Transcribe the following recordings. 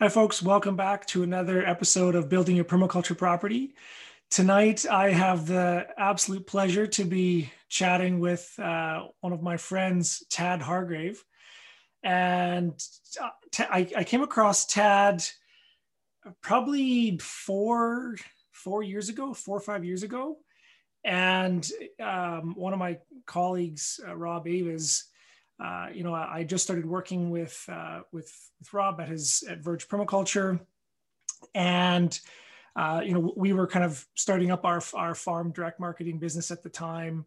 Hi, folks. Welcome back to another episode of Building Your Permaculture Property. Tonight, I have the absolute pleasure to be chatting with uh, one of my friends, Tad Hargrave. And uh, I, I came across Tad probably four, four years ago, four or five years ago. And um, one of my colleagues, uh, Rob Avis, uh, you know, I, I, just started working with, uh, with, with Rob at his at Verge Permaculture, and uh, you know, we were kind of starting up our our farm direct marketing business at the time,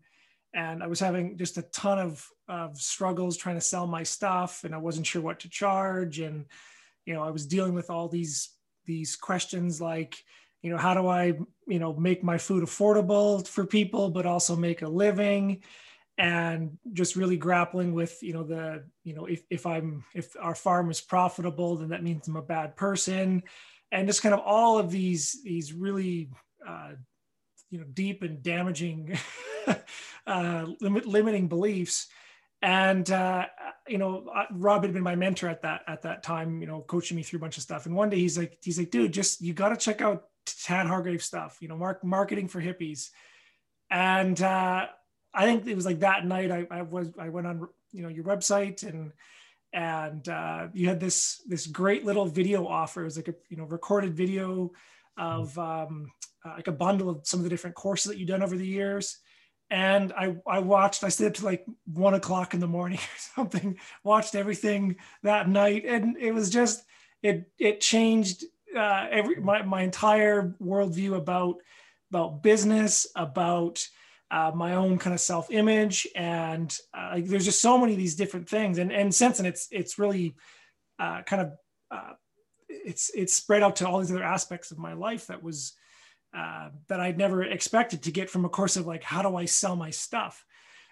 and I was having just a ton of of struggles trying to sell my stuff, and I wasn't sure what to charge, and you know, I was dealing with all these these questions like, you know, how do I you know make my food affordable for people, but also make a living and just really grappling with you know the you know if, if i'm if our farm is profitable then that means i'm a bad person. And just kind of all of these these really uh, you know deep and damaging uh, limit, limiting beliefs. And uh, you know rob had been my mentor at that at that time you know coaching me through a bunch of stuff. And one day he's like he's like dude just you got to check out tad hargrave stuff you know mark, marketing for hippies. And uh, I think it was like that night I, I was I went on you know your website and and uh, you had this this great little video offer. It was like a you know recorded video of um, uh, like a bundle of some of the different courses that you've done over the years. And I I watched. I stayed up to like one o'clock in the morning or something. Watched everything that night, and it was just it it changed uh, every my my entire worldview about about business about uh, my own kind of self image, and uh, like there's just so many of these different things. And and since then, it's it's really uh, kind of uh, it's it's spread out to all these other aspects of my life that was uh, that I'd never expected to get from a course of like how do I sell my stuff.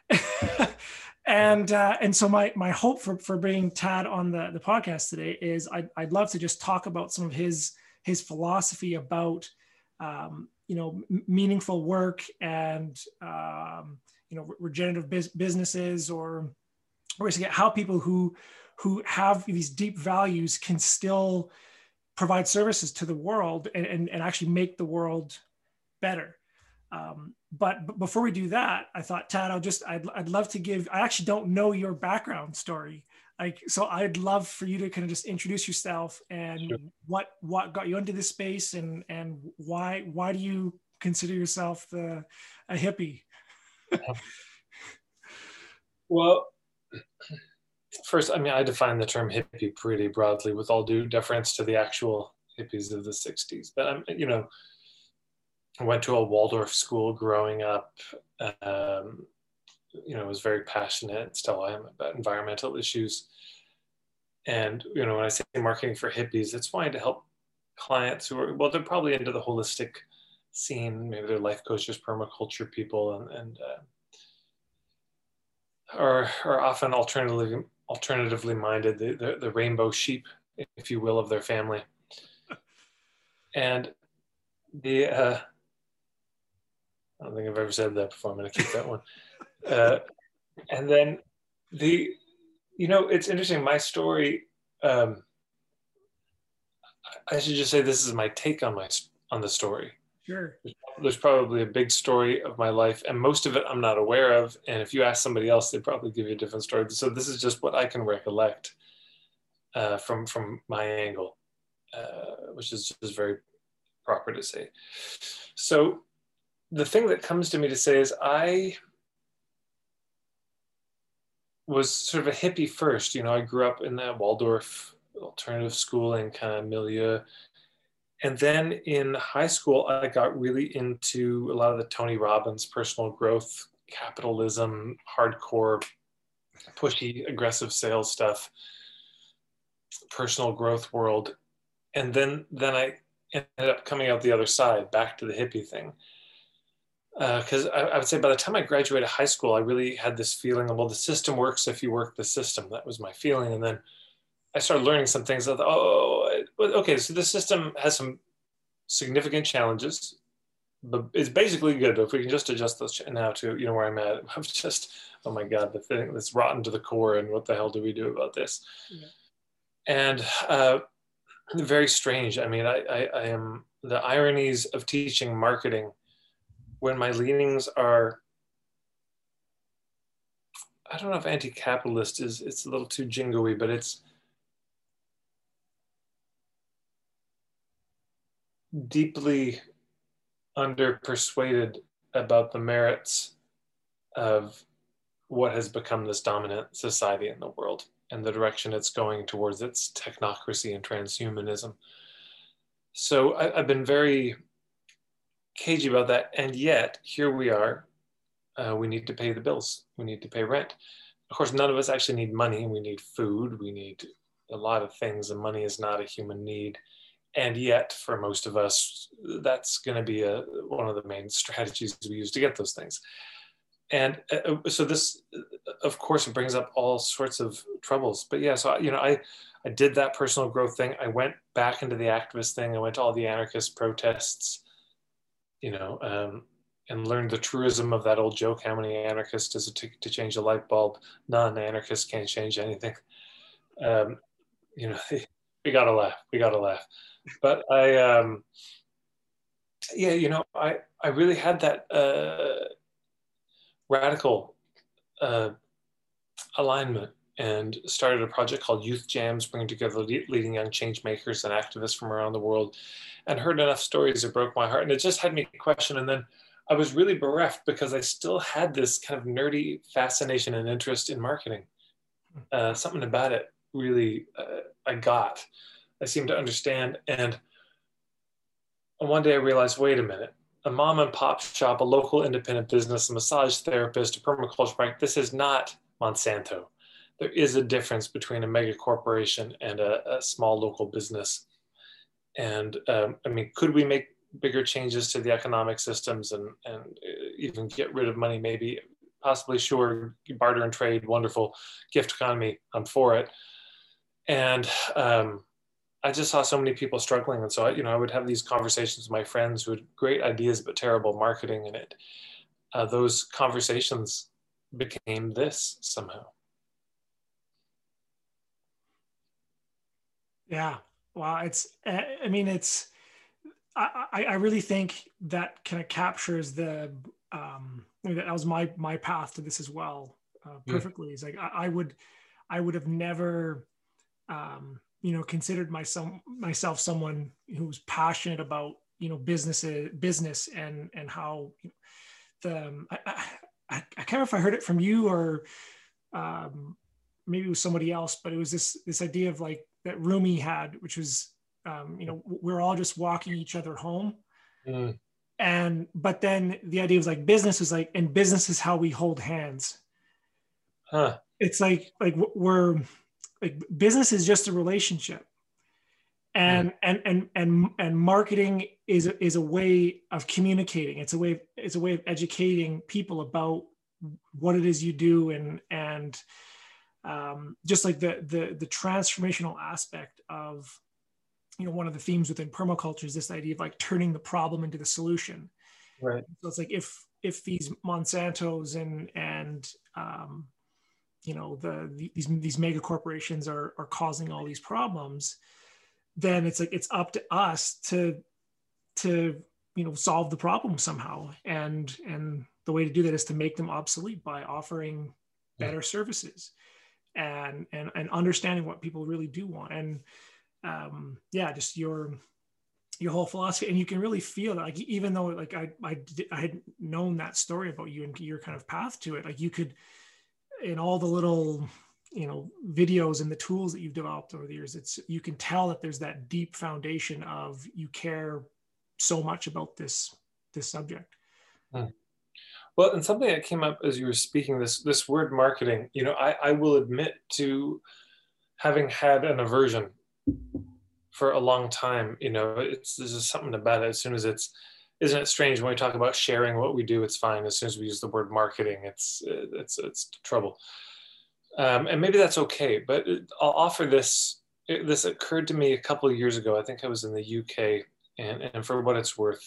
and uh, and so my my hope for for bringing Tad on the the podcast today is I'd, I'd love to just talk about some of his his philosophy about um, you know meaningful work and um, you know regenerative businesses or or get how people who who have these deep values can still provide services to the world and, and, and actually make the world better. Um, but, but before we do that i thought tad i'll just I'd, I'd love to give i actually don't know your background story like so i'd love for you to kind of just introduce yourself and sure. what what got you into this space and and why why do you consider yourself the a hippie well first i mean i define the term hippie pretty broadly with all due deference to the actual hippies of the 60s but i'm you know i went to a waldorf school growing up um, you know was very passionate still i am about environmental issues and you know when i say marketing for hippies it's wanting to help clients who are well they're probably into the holistic scene maybe they're life coaches permaculture people and, and uh, are, are often alternatively alternatively minded the, the, the rainbow sheep if you will of their family and the uh, I don't think I've ever said that before. I'm going to keep that one. Uh, and then the, you know, it's interesting. My story. Um, I should just say this is my take on my on the story. Sure. There's, probably a big story of my life, and most of it I'm not aware of. And if you ask somebody else, they'd probably give you a different story. So this is just what I can recollect uh, from from my angle, uh, which is just very proper to say. So the thing that comes to me to say is I was sort of a hippie first. You know, I grew up in that Waldorf alternative schooling kind of milieu. And then in high school, I got really into a lot of the Tony Robbins personal growth, capitalism, hardcore, pushy, aggressive sales stuff, personal growth world. And then then I ended up coming out the other side, back to the hippie thing because uh, I, I, would say by the time I graduated high school, I really had this feeling of, well, the system works if you work the system. That was my feeling. And then I started learning some things. Thought, oh, okay, so the system has some significant challenges, but it's basically good. But if we can just adjust those now to, you know, where I'm at, I'm just, oh my God, the thing that's rotten to the core. And what the hell do we do about this? Yeah. And uh, very strange. I mean, I, I, I am the ironies of teaching marketing when my leanings are I don't know if anti-capitalist is it's a little too jingoey, but it's deeply under persuaded about the merits of what has become this dominant society in the world and the direction it's going towards its technocracy and transhumanism. So I, have been very cagey about that. And yet, here we are. Uh, we need to pay the bills, we need to pay rent. Of course, none of us actually need money. We need food, we need a lot of things, and money is not a human need. And yet, for most of us, that's going to be a, one of the main strategies we use to get those things and uh, uh, so this of course brings up all sorts of troubles but yeah so you know i i did that personal growth thing i went back into the activist thing i went to all the anarchist protests you know um, and learned the truism of that old joke how many anarchists does it take to change a light bulb? None. Anarchists can't change anything. Um, you know we gotta laugh. We gotta laugh. But i um yeah you know i i really had that uh radical uh, alignment and started a project called Youth Jams, bringing together leading young change makers and activists from around the world, and heard enough stories that broke my heart. And it just had me question. And then I was really bereft because I still had this kind of nerdy fascination and interest in marketing. Uh, something about it really uh, I got. I seemed to understand. And one day I realized, wait a minute, a mom and pop shop, a local independent business, a massage therapist, a permaculture practice. This is not Monsanto. There is a difference between a mega corporation and a, a small local business. And um, I mean, could we make bigger changes to the economic systems and, and uh, even get rid of money? Maybe, possibly, sure. Barter and trade, wonderful. Gift economy, I'm for it. And um, I just saw so many people struggling, and so I, you know I would have these conversations with my friends who had great ideas but terrible marketing in it. Uh, those conversations became this somehow. Yeah, wow. It's I mean it's I I really think that kind of captures the um that was my my path to this as well uh, perfectly. Yeah. It's like I, I would I would have never um you know considered myself myself someone who's passionate about you know business business and and how the um, I, I, I can't remember if I heard it from you or um, maybe it was somebody else, but it was this this idea of like that Rumi had, which was um, you know we're all just walking each other home, mm. and but then the idea was like business is like and business is how we hold hands. Huh. It's like like we're like business is just a relationship and mm. and and and and marketing is is a way of communicating it's a way of, it's a way of educating people about what it is you do and and um, just like the the the transformational aspect of you know one of the themes within permaculture is this idea of like turning the problem into the solution. Right. So it's like if if these monsantos and and um, you know the, these these mega corporations are are causing all these problems then it's like it's up to us to to you know solve the problem somehow. And and the way to do that is to make them obsolete by offering better yeah. services and and and understanding what people really do want. And um yeah just your your whole philosophy. And you can really feel that like even though like I, I i had known that story about you and your kind of path to it like you could in all the little you know videos and the tools that you've developed over the years it's you can tell that there's that deep foundation of you care so much about this this subject. Hmm. Well and something that came up as you were speaking this this word marketing you know i i will admit to having had an aversion for a long time you know it's there's just something about it. As soon as it's isn't it strange when we talk about sharing what we do it's fine. As soon as we use the word marketing it's it's it's trouble. Um, and maybe that's okay but i'll offer this this occurred to me a couple of years ago. I think i was in the uk and, and for what it's worth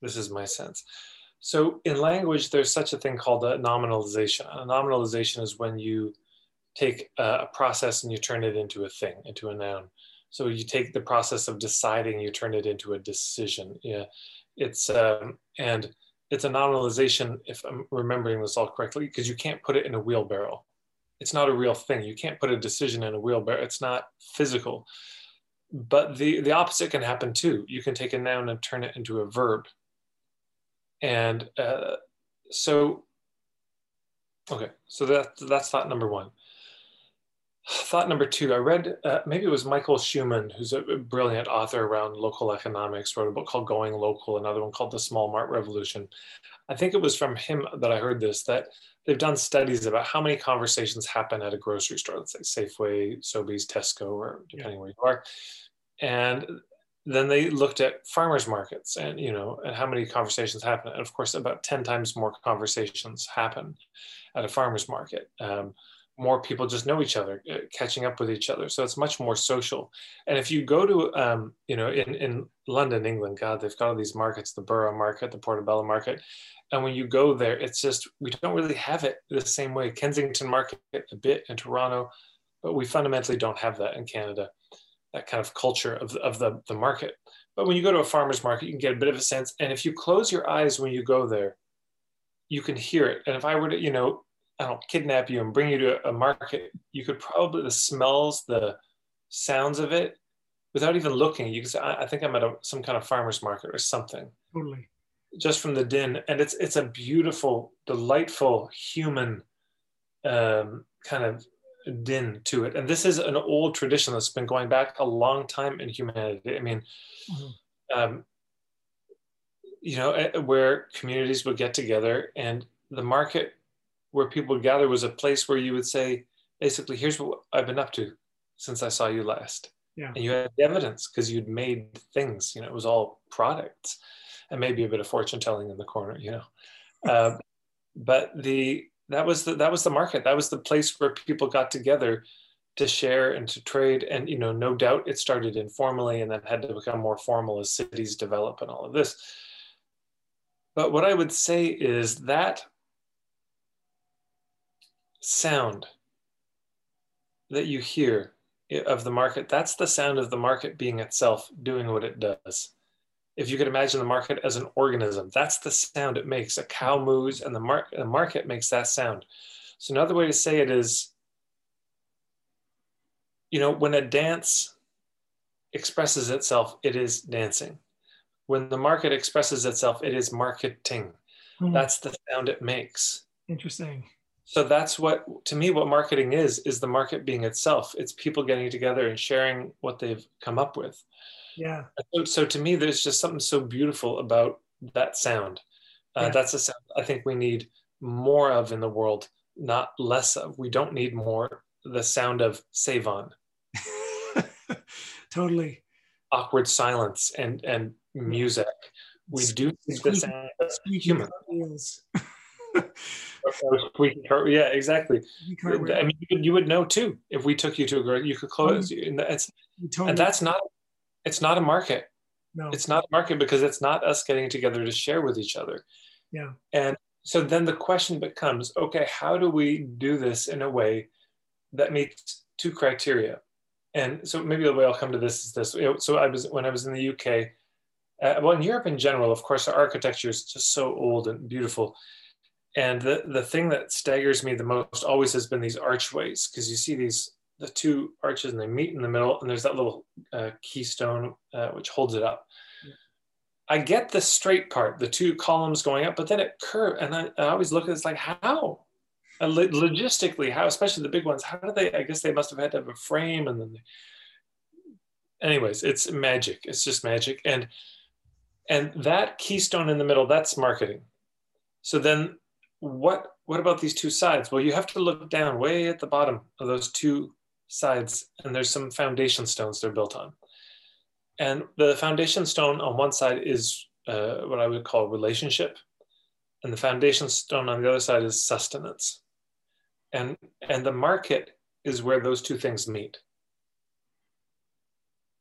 this is my sense so in language there's such a thing called a nominalization a nominalization is when you take a, process and you turn it into a thing into a noun So you take the process of deciding, you turn it into a decision. Yeah, it's um, and it's a nominalization. If I'm remembering this all correctly, because you can't put it in a wheelbarrow. It's not a real thing. You can't put a decision in a wheelbarrow. It's not physical. But the the opposite can happen too. You can take a noun and turn it into a verb. And uh, so, okay, so that that's thought number one. Thought number two, I read, uh, maybe it was Michael Shuman, who's a brilliant author around local economics, wrote a book called Going Local, another one called The Small Mart Revolution. I think it was from him that I heard this, that they've done studies about how many conversations happen at a grocery store, let's say Safeway, Sobeys, Tesco, or depending yeah. where you are. And then they looked at farmers markets and you know and how many conversations happen and of course about 10 times more conversations happen at a farmers market um, more people just know each other, uh, catching up with each other. So it's much more social. And if you go to, um, you know, in, in London, England, God, they've got all these markets, the Borough Market, the Portobello Market. And when you go there, it's just, we don't really have it the same way. Kensington Market a bit in Toronto, but we fundamentally don't have that in Canada, that kind of culture of, of the, the market. But when you go to a farmer's market, you can get a bit of a sense. And if you close your eyes when you go there, you can hear it. And if I were to, you know, I don't kidnap you and bring you to a market, you could probably the smells, the sounds of it, without even looking. You can say, I, I think I'm at a, some kind of farmer's market or something. Totally. Just from the din, and it's it's a beautiful, delightful human um, kind of din to it. And this is an old tradition that's been going back a long time in humanity. I mean, mm-hmm. um, you know, eh, where communities would get together and the market where people would gather was a place where you would say, basically, here's what I've been up to since I saw you last. Yeah. And you had evidence because you'd made things, you know, it was all products and maybe a bit of fortune telling in the corner, you know. uh, but the that was the that was the market. That was the place where people got together to share and to trade. And you know, no doubt it started informally and then had to become more formal as cities develop and all of this. But what I would say is that sound that you hear of the market, that's the sound of the market being itself doing what it does. If you could imagine the market as an organism, that's the sound it makes. A cow moves and the, mar- the market makes that sound. So, another way to say it is you know, when a dance expresses itself, it is dancing. When the market expresses itself, it is marketing. Mm. That's the sound it makes. Interesting so that's what to me what marketing is is the market being itself it's people getting together and sharing what they've come up with yeah. So, so to me there's just something so beautiful about that sound. Uh, yeah. that's a sound i think we need more of in the world not less of. We don't need more. The sound of save on totally. Awkward silence and and music. We do need the sound of human yeah, exactly. I mean, you, you, would know too if we took you to a girl. You could close, oh, and that's totally and that's not. It's not a market. No, it's not a market because it's not us getting together to share with each other. Yeah. And so then the question becomes, okay, how do we do this in a way that meets two criteria? And so maybe the way I'll come to this is this. So I was when I was in the UK. Uh, well, in Europe in general, of course, our architecture is just so old and beautiful and the, the thing that staggers me the most always has been these archways, because you see these, the two arches and they meet in the middle and there's that little uh, keystone uh, which holds it up. I get the straight part, the two columns going up, but then it curves. And I, I always look at it, it's like, how? Uh, logistically, how, especially the big ones, how do they, I guess they must have had to have a frame and then they, anyways, it's magic. It's just magic. And, and that keystone in the middle, that's marketing. So then what what about these two sides? Well, you have to look down way at the bottom of those two sides, and there's some foundation stones they're built on. And the foundation stone on one side is uh, what I would call relationship, and the foundation stone on the other side is sustenance. And and the market is where those two things meet.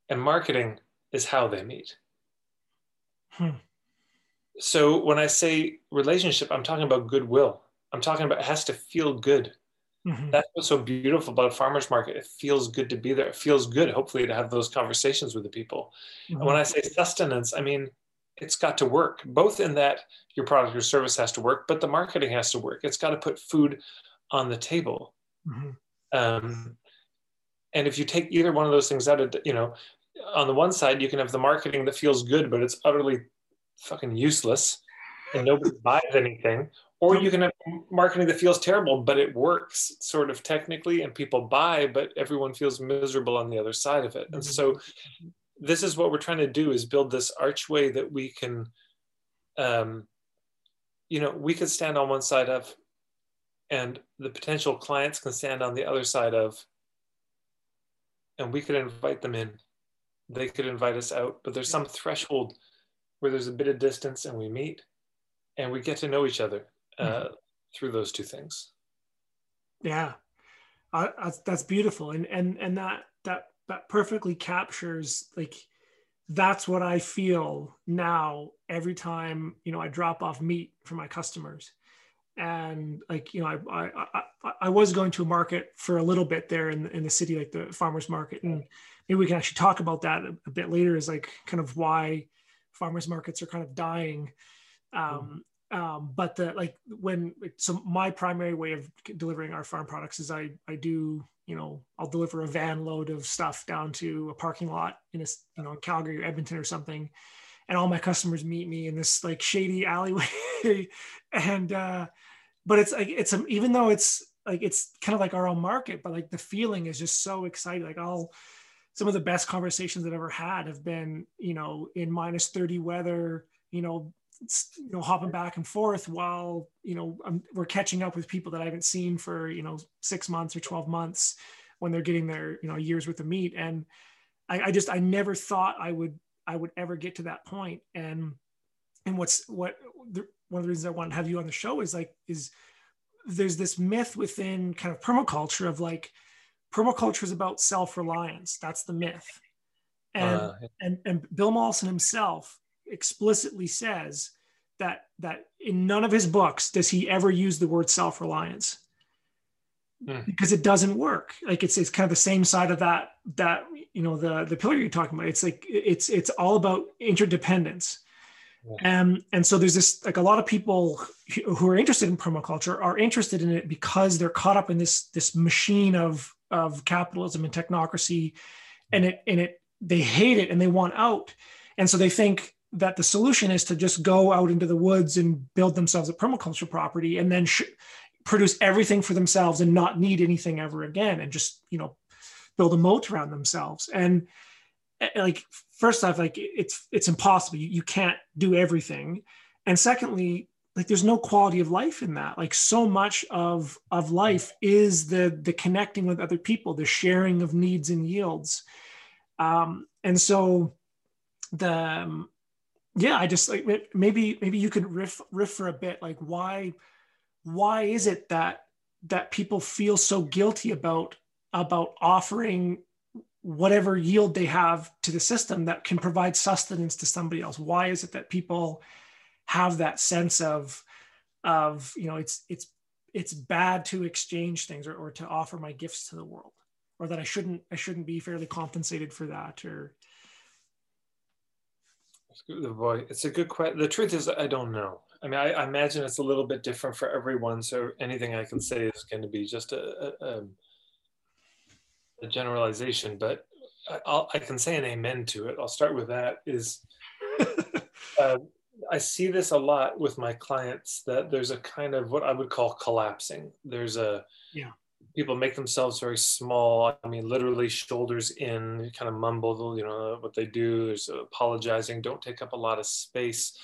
And marketing is how they meet. Hmm so when I say relationship, I'm talking about goodwill. I'm talking about it has to feel good. Mm-hmm. That's what's so beautiful about a farmer's market. It feels good to be there. It feels good, hopefully, to have those conversations with the people. Mm-hmm. And when I say sustenance, I mean it's got to work, both in that your product or service has to work, but the marketing has to work. It's got to put food on the table. Mm-hmm. Um, and if you take either one of those things out of, you know, on the one side, you can have the marketing that feels good, but it's utterly fucking useless and nobody buys anything. Or you can have marketing that feels terrible, but it works sort of technically and people buy, but everyone feels miserable on the other side of it. And so this is what we're trying to do is build this archway that we can, um, you know, we could stand on one side of and the potential clients can stand on the other side of and we could invite them in. They could invite us out but there's some threshold where there's a bit of distance and we meet and we get to know each other uh, mm-hmm. through those two things. Yeah. Uh, that's, that's beautiful. And and and that that that perfectly captures like that's what i feel now every time you know i drop off meat for my customers. And like you know I, I i i was going to a market for a little bit there in, in the city like the farmers market. And maybe we can actually talk about that a, a bit later is like kind of why farmers markets are kind of dying. Um, um, but the like when so my primary way of delivering our farm products is i i do you know i'll deliver a van load of stuff down to a parking lot in a you know calgary or edmonton or something and all my customers meet me in this like shady alleyway. And uh but it's like it's a, even though it's like it's kind of like our own market but like the feeling is just so exciting. Like i'll some of the best conversations i've ever had have been you know in minus 30 weather you know you know hopping back and forth while you know I'm, we're catching up with people that i haven't seen for you know six months or 12 months when they're getting their you know years worth of meat and I, I just i never thought i would I would ever get to that point. And and what's what the, one of the reasons I want to have you on the show is like is there's this myth within kind of permaculture of like permaculture is about self-reliance. That's the myth. And uh, and and Bill Mollison himself explicitly says that that in none of his books does he ever use the word self-reliance. Mm. because it doesn't work. Like it's it's kind of the same side of that that you know the the pillar you're talking about. It's like it's it's all about interdependence. Yeah. um, and so there's this like a lot of people who are interested in permaculture are interested in it because they're caught up in this this machine of of capitalism and technocracy and it and it they hate it and they want out. And so they think that the solution is to just go out into the woods and build themselves a permaculture property and then sh- produce everything for themselves and not need anything ever again and just you know build a moat around themselves. And eh, like first off like it's it's impossible. You, you can't do everything. And secondly like there's no quality of life in that. Like so much of of life is the the connecting with other people the sharing of needs and yields. Um and so the um, yeah i just like maybe maybe you could riff riff for a bit like why why is it that that people feel so guilty about about offering whatever yield they have to the system that can provide sustenance to somebody else? Why is it that people have that sense of of you know it's it's it's bad to exchange things or, or to offer my gifts to the world or that i shouldn't i shouldn't be fairly compensated for that or boy it's a good question the truth is i don't know I mean, I, I, imagine it's a little bit different for everyone. So anything I can say is going to be just a, a, um, a generalization, but I, I, can say an amen to it. I'll start with that. Is uh, I see this a lot with my clients that there's a kind of what I would call collapsing. There's a yeah. People make themselves very small. I mean, literally shoulders in, kind of mumble, you know, what they do is apologizing, don't take up a lot of space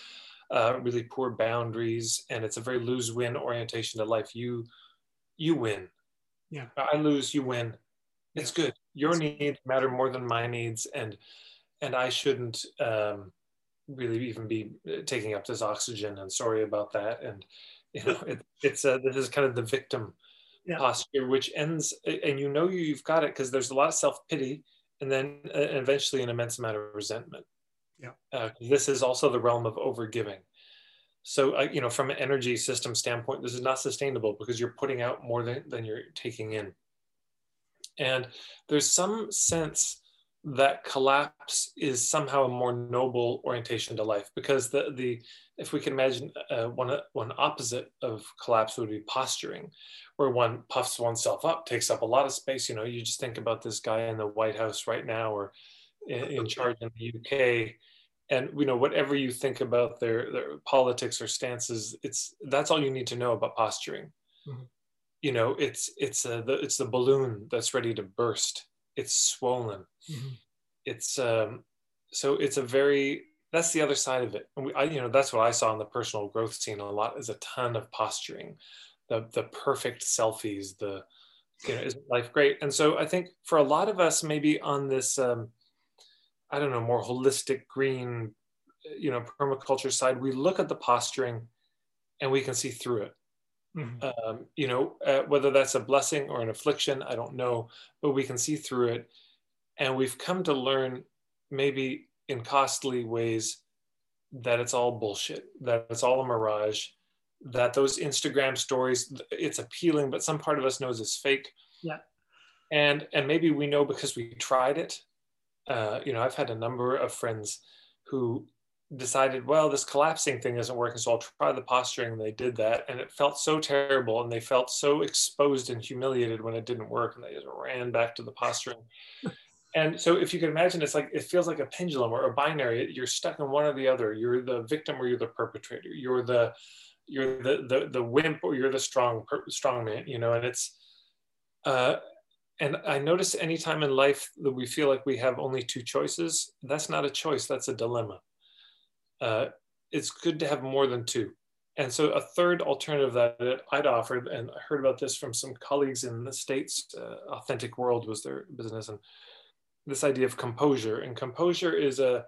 uh, really poor boundaries, and it's a very lose-win orientation to life. You you win. Yeah. I lose, you win. It's good. Your needs matter more than my needs, and and I shouldn't um, really even be taking up this oxygen. And sorry about that. And you know, it, it's uh, this is kind of the victim yeah. posture, which ends, and you know you've got it because there's a lot of self pity, and then uh, eventually an immense amount of resentment. Yeah. Uh, this is also the realm of overgiving. So, uh, you know, from an energy system standpoint, this is not sustainable because you're putting out more than, than you're taking in. And there's some sense that collapse is somehow a more noble orientation to life because the, the if we can imagine uh, one, one opposite of collapse would be posturing where one puffs oneself up takes up a lot of space you know you just think about this guy in the white house right now or in, in charge in the uk and you know whatever you think about their, their politics or stances it's that's all you need to know about posturing. Mm-hmm. you know it's it's a, the, it's the balloon that's ready to burst. It's swollen. Mm-hmm. it's um so it's a very that's the other side of it. And we, I, you know that's what i saw in the personal growth scene a lot is a ton of posturing the the perfect selfies the you know is life great and so i think for a lot of us maybe on this um I don't know, more holistic green, you know, permaculture side, we look at the posturing and we can see through it. Mm-hmm. Um, you know, uh, whether that's a blessing or an affliction, I don't know, but we can see through it. And we've come to learn, maybe in costly ways, that it's all bullshit, that it's all a mirage, that those Instagram stories, it's appealing, but some part of us knows it's fake. Yeah. And and maybe we know because we tried it uh, you know, I've had a number of friends who decided, well, this collapsing thing isn't working, so I'll try the posturing. And they did that, and it felt so terrible, and they felt so exposed and humiliated when it didn't work, and they just ran back to the posturing. and so, if you can imagine, it's like it feels like a pendulum or a binary. You're stuck in one or the other. You're the victim or you're the perpetrator. You're the you're the the, the wimp or you're the strong strong man. You know, and it's. Uh, and I notice anytime in life that we feel like we have only two choices, that's not a choice, that's a dilemma. Uh, it's good to have more than two. And so a third alternative that I'd offered, and I heard about this from some colleagues in the States, uh, Authentic World was their business, and this idea of composure. And composure is a,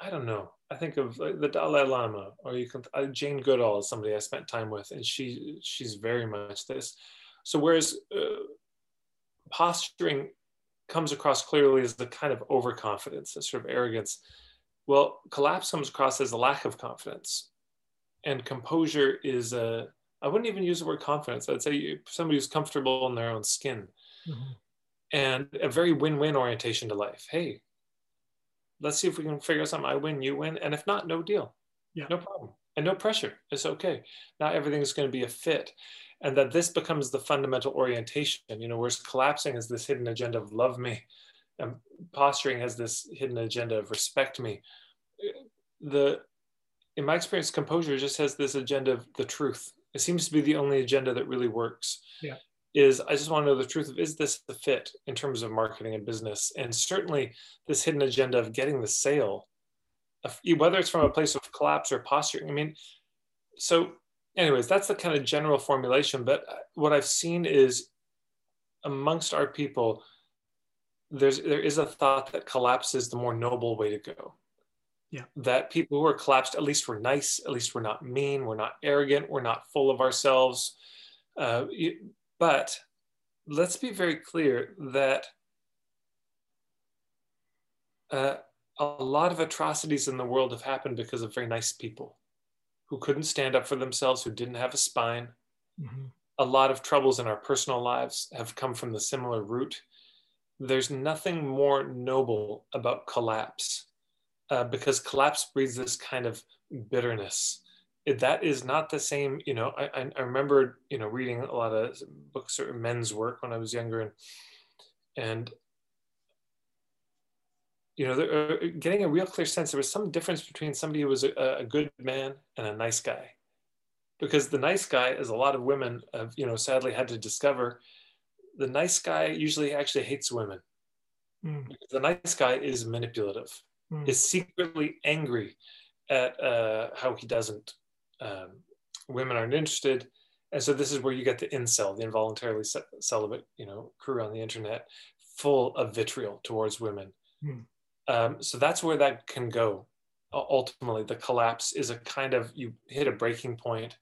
I don't know, I think of the Dalai Lama, or you can, uh, Jane Goodall is somebody I spent time with, and she she's very much this. So whereas uh, posturing comes across clearly as the kind of overconfidence, a sort of arrogance. Well, collapse comes across as a lack of confidence. And composure is a, I wouldn't even use the word confidence. I'd say somebody who's comfortable in their own skin. Mm-hmm. And a very win win orientation to life. Hey, let's see if we can figure out something. I win, you win. And if not, no deal. Yeah. No problem. And no pressure. It's okay. Not everything's going to be a fit and that this becomes the fundamental orientation you know whereas collapsing is this hidden agenda of love me and posturing has this hidden agenda of respect me the in my experience composure just has this agenda of the truth it seems to be the only agenda that really works yeah is i just want to know the truth of is this the fit in terms of marketing and business and certainly this hidden agenda of getting the sale whether it's from a place of collapse or posturing i mean so anyways, that's the kind of general formulation. But what I've seen is amongst our people, there's there is a thought that collapse is the more noble way to go. Yeah. That people who are collapsed, at least we're nice, at least we're not mean, we're not arrogant, we're not full of ourselves. Uh, but let's be very clear that uh, a lot of atrocities in the world have happened because of very nice people who couldn't stand up for themselves, who didn't have a spine. Mm-hmm. A lot of troubles in our personal lives have come from the similar root. There's nothing more noble about collapse uh, because collapse breeds this kind of bitterness. That is not the same, you know. I, I remember, you know, reading a lot of books or men's work when I was younger, and and you know, uh, getting a real clear sense there was some difference between somebody who was a, a, good man and a nice guy. Because the nice guy, as a lot of women have, you know, sadly had to discover, the nice guy usually actually hates women. Mm. The nice guy is manipulative, mm. is secretly angry at uh, how he doesn't. Um, women aren't interested, and so this is where you get the incel, the involuntarily celibate, you know, crew on the internet, full of vitriol towards women. Mm. Um, so that's where that can go. Ultimately, the collapse is a kind of you hit a breaking point,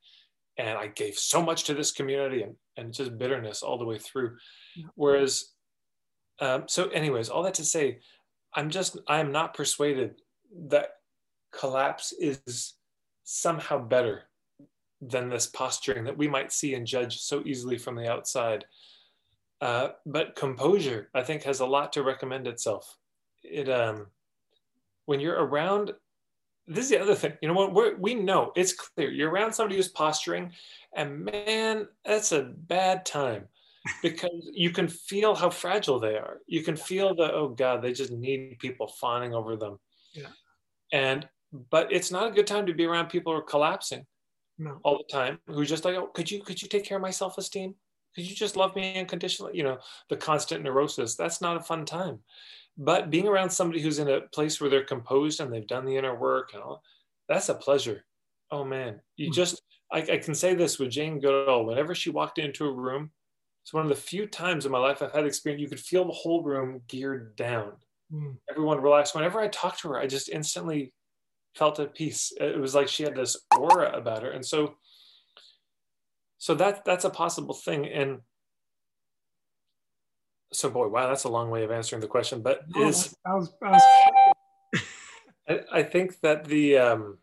and I gave so much to this community and, and just bitterness all the way through. Yeah. Whereas, um, so, anyways, all that to say, I'm just, I am not persuaded that collapse is somehow better than this posturing that we might see and judge so easily from the outside. Uh, but composure, I think, has a lot to recommend itself. It um, when you're around, this is the other thing. You know what? We're, know it's clear. You're around somebody who's posturing, and man, that's a bad time because you can feel how fragile they are. You can feel that oh god, they just need people fawning over them. Yeah. And but it's not a good time to be around people who are collapsing No. all the time who just like oh could you could you take care of my self-esteem? Could you just love me unconditionally? You know the constant neurosis that's not a fun time. But being around somebody who's in a place where they're composed and they've done the inner work and all that's a pleasure. Oh man. You Mhm. just I, I can say this with jane goodall whenever she walked into a room it's one of the few times in my life i've had experience you could feel the whole room geared down. Mm. everyone relaxed. Whenever i talked to her i just instantly felt at peace. It was like she had this aura about her. And so so that that's a possible thing. And so boy wow that's a long way of answering the question but No, is I was, I was, I, I think that the um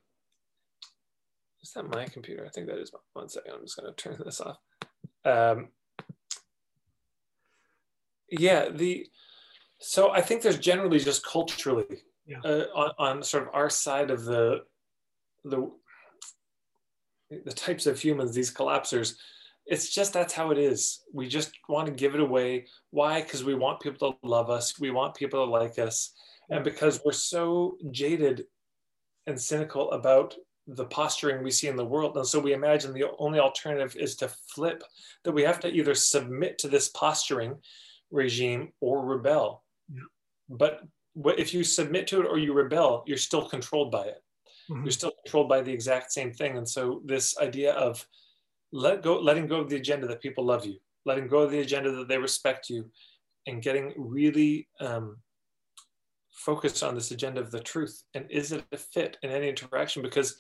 is that my computer? I think that is my, one second i'm just going to turn this off. Um yeah the so i think there's generally just culturally Yeah. uh, on, on sort of our side of the the the types of humans these collapsers it's just that's how it is. We just want to give it away. Why? Because we want people to love us. We want people to like us. And because we're so jaded and cynical about the posturing we see in the world and so we imagine the only alternative is to flip that we have to either submit to this posturing regime or rebel. Yeah. but if you submit to it or you rebel you're still controlled by it. Mhm. you're still controlled by the exact same thing. And so this idea of let go letting go of the agenda that people love you letting go of the agenda that they respect you and getting really um, focused on this agenda of the truth. And is it a fit in any interaction? Because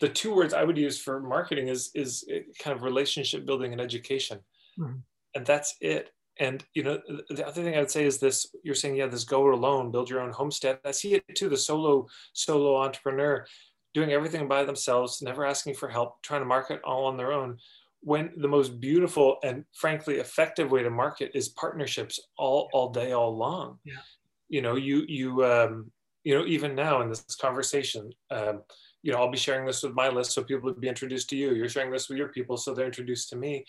the two words i would use for marketing is is kind of relationship building and education. Mhm. and that's it and you know the other thing i would say is this you're saying yeah this go it alone build your own homestead. I see it too the solo solo entrepreneur doing everything by themselves never asking for help trying to market all on their own when the most beautiful and frankly effective way to market is partnerships all all day all long. Yeah. you know you you um you know even now in this conversation um you know i'll be sharing this with my list so people will be introduced to you. You're sharing this with your people so they're introduced to me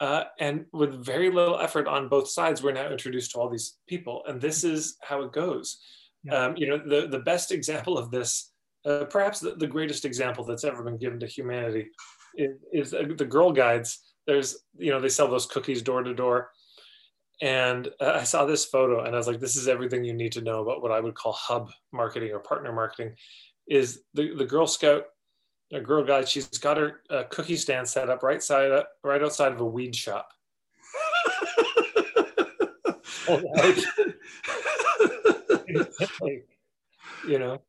uh, and with very little effort on both sides we're now introduced to all these people and this is how it goes. Yeah. um, you know the, the best example of this uh, perhaps the, the greatest example that's ever been given to humanity is, is uh, the girl guides. There's you know they sell those cookies door to door. And uh, i saw this photo and i was like this is everything you need to know about what i would call hub marketing or partner marketing is the, the girl scout a girl guide she's got her uh, cookie stand set up right side up, right outside of a weed shop. You know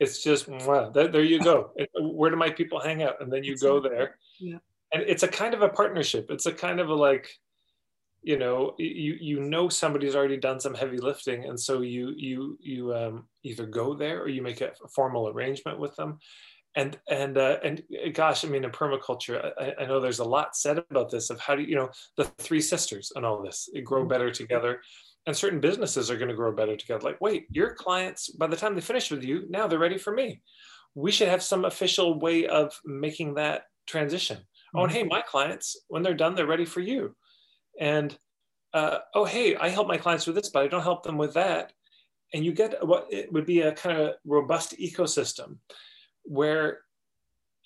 it's just wow, there, there you go. Where do my people hang out? And then you go there. Yeah. and it's a kind of a partnership. It's a kind of a like you know you you know somebody's already done some heavy lifting. And so you you you um, either go there or you make a formal arrangement with them and and uh, and gosh i mean in permaculture I, I know there's a lot said about this of how do you, know the three sisters and all this grow better together. And certain businesses are going to grow better together. Like wait your clients by the time they finish with you now they're ready for me. We should have some official way of making that transition. Oh and hey my clients when they're done they're ready for you. And uh, oh hey i help my clients with this but i don't help them with that. And you get what it would be a kind of robust ecosystem where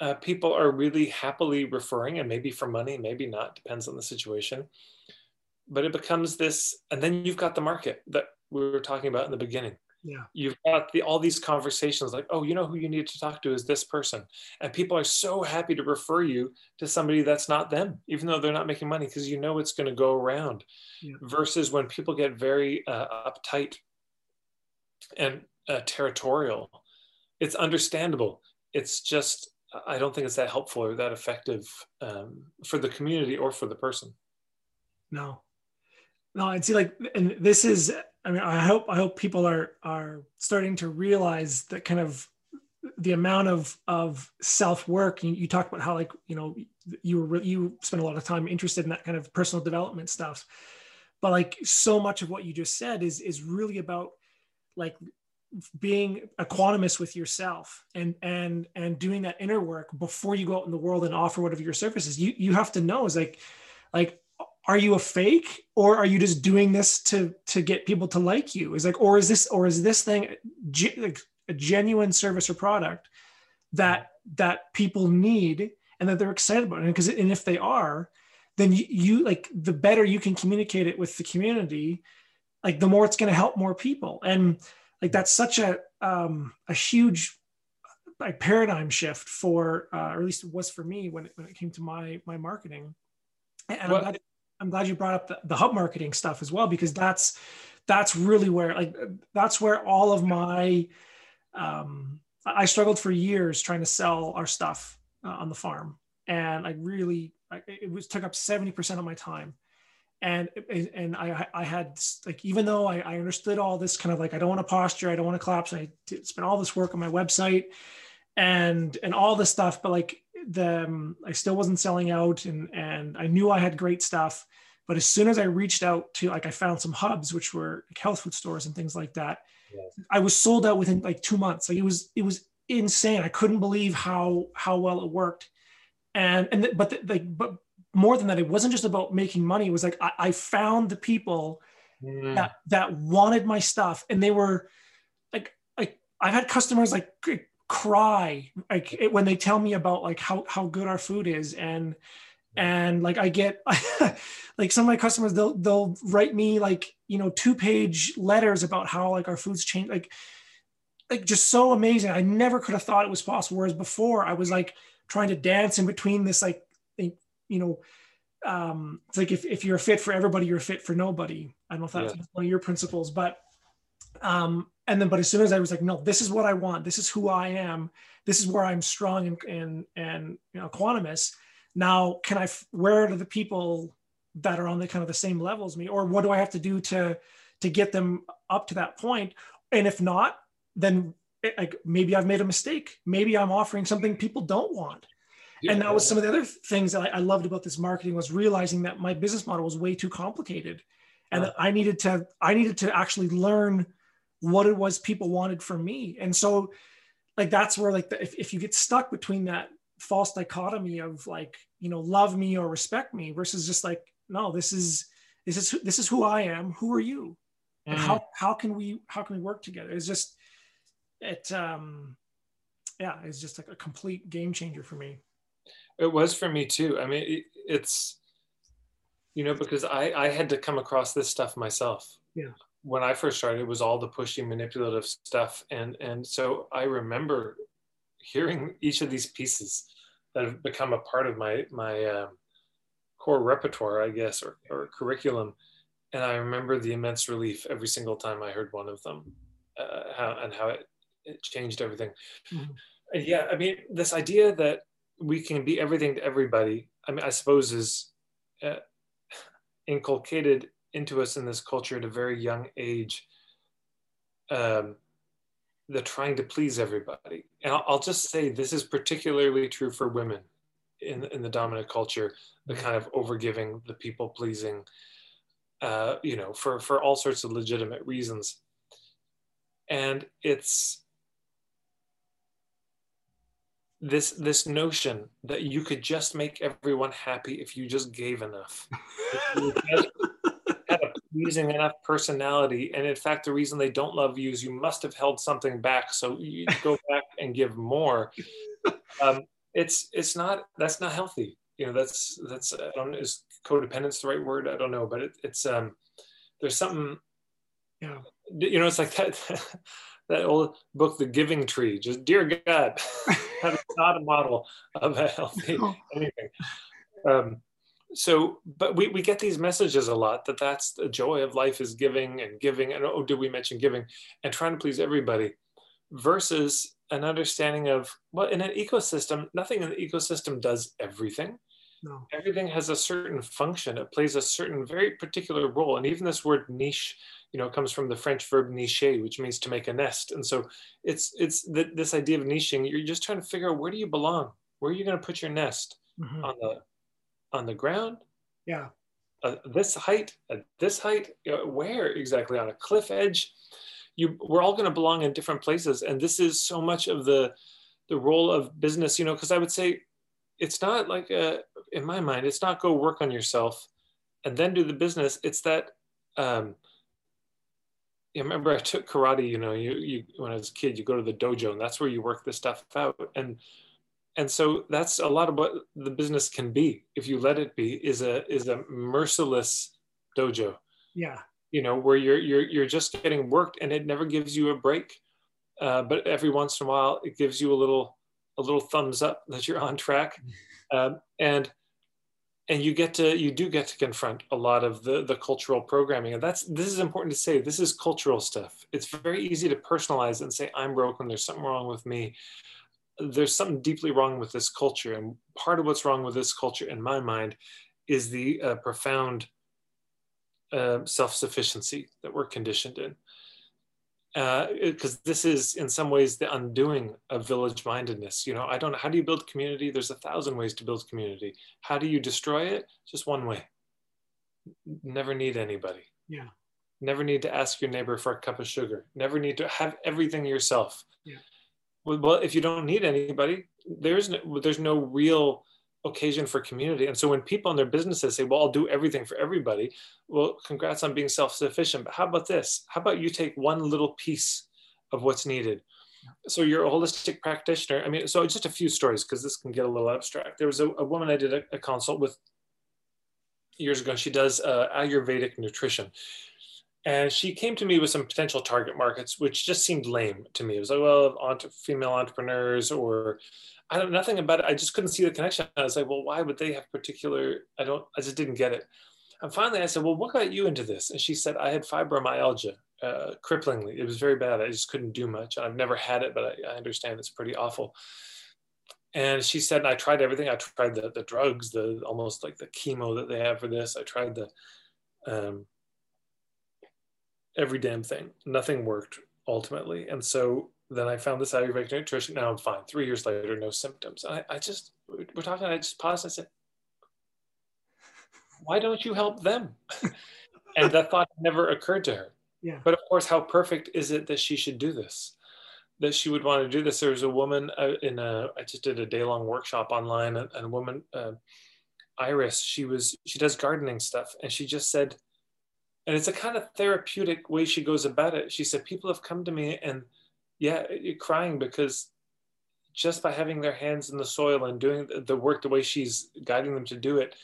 uh, people are really happily referring and maybe for money maybe not depends on the situation but it becomes this and then you've got the market that we were talking about in the beginning Yeah. you've got the, all these conversations like oh you know who you need to talk to is this person and people are so happy to refer you to somebody that's not them even though they're not making money because you know it's going to go around Yeah. versus when people get very uh, uptight and uh, territorial it's understandable it's just i don't think it's that helpful or that effective um, for the community or for the person. No, no, and see, like, and this is, I mean, I hope, I hope people are are starting to realize that kind of the amount of of self work you, you talk about how like you know you were you spent a lot of time interested in that kind of personal development stuff. But like so much of what you just said is is really about like being equanimous with yourself and and and doing that inner work before you go out in the world and offer whatever your services you you have to know is like like are you a fake or are you just doing this to to get people to like you? Is like or is this or is this thing like a genuine service or product that that people need and that they're excited about? It because and if they are then you, you like the better you can communicate it with the community like the more it's going to help more people. And like that's such a um a huge like paradigm shift for uh, or at least it was for me when it, when it came to my my marketing. And well, I'm, glad, I'm glad you brought up the, the hub marketing stuff as well because that's that's really where like that's where all of my um i struggled for years trying to sell our stuff uh, on the farm. And i really I, it was took up 70% of my time and and I I had like even though I, I understood all this kind of like I don't want to posture I don't want to collapse I spent all this work on my website and and all this stuff but like the um, I still wasn't selling out and and I knew I had great stuff but as soon as I reached out to like I found some hubs which were like health food stores and things like that yes. I was sold out within like 2 months. Like it was it was insane. I couldn't believe how how well it worked. And and but the, like but more than that it wasn't just about making money. It was like i, I found the people mm. that that wanted my stuff. And they were like like i've had customers like cry like it, when they tell me about like how how good our food is. And and like i get like some of my customers they'll they'll write me like you know two page letters about how like our food's changed like like just so amazing. I never could have thought it was possible. Whereas before i was like trying to dance in between this like you know um it's like if, if you're a fit for everybody you're a fit for nobody i don't know if that's yeah. one of your principles but um and then but as soon as i was like no this is what i want this is who i am this is where i'm strong and and and you know equanimous now can i where are the people that are on the kind of the same level as me or what do i have to do to to get them up to that point? point and if not then like maybe I've made a mistake. Maybe I'm offering something people don't want. And that was some of the other things that I, I, loved about this marketing was realizing that my business model was way too complicated, and that I needed to I needed to actually learn what it was people wanted from me. And so, like that's where like the, if if you get stuck between that false dichotomy of like you know love me or respect me versus just like no this is this is this is who I am. Who are you? And mm. how how can we how can we work together? It's just it um yeah it's just like a complete game changer for me it was for me too. I mean it, it's you know because i i had to come across this stuff myself. Yeah. When i first started it was all the pushy manipulative stuff. And and so i remember hearing each of these pieces that have become a part of my my um, core repertoire i guess or, or curriculum. And i remember the immense relief every single time i heard one of them uh, how, and how it it changed everything. Mm-hmm. Yeah, I mean, this idea that we can be everything to everybody, I mean, I suppose is uh, inculcated into us in this culture at a very young age. Um, the trying to please everybody. And I'll, I'll, just say this is particularly true for women in, in the dominant culture, the kind of overgiving, the people pleasing, uh, you know, for, for all sorts of legitimate reasons. And it's this this notion that you could just make everyone happy if you just gave enough. Had a pleasing enough personality and in fact the reason they don't love you is you must have held something back so you go back and give more. Um, it's it's not that's not healthy. You know that's that's i don't is codependence the right word? I don't know but it, it's um there's something yeah you know it's like that that old book, The Giving Tree. Just dear God, that is not a model of a healthy anything. Um, so, but we, we get these messages a lot that that's the joy of life is giving and giving. And oh, did we mention giving and trying to please everybody versus an understanding of, well, in an ecosystem, nothing in the ecosystem does everything. No. Everything has a certain function. It plays a certain very particular role. And even this word niche, you know, comes from the French verb nicher, which means to make a nest. And so it's it's the, this idea of niching. You're just trying to figure out where do you belong? Where are you going to put your nest? Mm-hmm. On the on the ground? Yeah. Uh, this height, at this height, where exactly on a cliff edge? You, we're all going to belong in different places, and this is so much of the the role of business. You know, because I would say it's not like a, in my mind, it's not go work on yourself and then do the business. It's that. Um, I remember I took karate. You know, you you when I was a kid, you go to the dojo, and that's where you work this stuff out. And and so that's a lot of what the business can be if you let it be is a is a merciless dojo yeah you know where you're you're you're just getting worked and it never gives you a break uh, but every once in a while it gives you a little a little thumbs up that you're on track um, and and you get to you do get to confront a lot of the the cultural programming and that's this is important to say this is cultural stuff it's very easy to personalize and say i'm broken there's something wrong with me there's something deeply wrong with this culture. And part of what's wrong with this culture, in my mind, is the uh, profound uh, self sufficiency that we're conditioned in. Because uh, this is, in some ways, the undoing of village mindedness. You know, I don't know how do you build community? There's a thousand ways to build community. How do you destroy it? Just one way. Never need anybody. Yeah. Never need to ask your neighbor for a cup of sugar. Never need to have everything yourself. Yeah well if you don't need anybody there's no there's no real occasion for community. And so when people in their businesses say well i'll do everything for everybody well congrats on being self-sufficient. But how about this? How about you take one little piece of what's needed? So you're a holistic practitioner. I mean so just a few stories because this can get a little abstract. There was a, a woman i did a, a, consult with years ago she does uh, ayurvedic nutrition. And she came to me with some potential target markets, which just seemed lame to me. It was like, well, female entrepreneurs, or I don't nothing about it. I just couldn't see the connection. I was like, well, why would they have particular? I don't. I just didn't get it. And finally, I said, well, what got you into this? And she said, I had fibromyalgia, uh, cripplingly. It was very bad. I just couldn't do much. I've never had it, but I, I understand it's pretty awful. And she said, and I tried everything. I tried the, the drugs, the almost like the chemo that they have for this. I tried the um, every damn thing. Nothing worked ultimately. And so then I found this Ayurvedic nutrition. Now I'm fine. Three years later, no symptoms. I, I just, we're talking, I just paused and said, why don't you help them? and that thought never occurred to her. Yeah. But of course, how perfect is it that she should do this? That she would want to do this. There was a woman uh, in a, I just did a day long workshop online, and, and a woman, uh, Iris, she was, she does gardening stuff. And she just said, and it's a kind of therapeutic way she goes about it. She said, People have come to me and, yeah, you're crying because just by having their hands in the soil and doing the work the way she's guiding them to do it,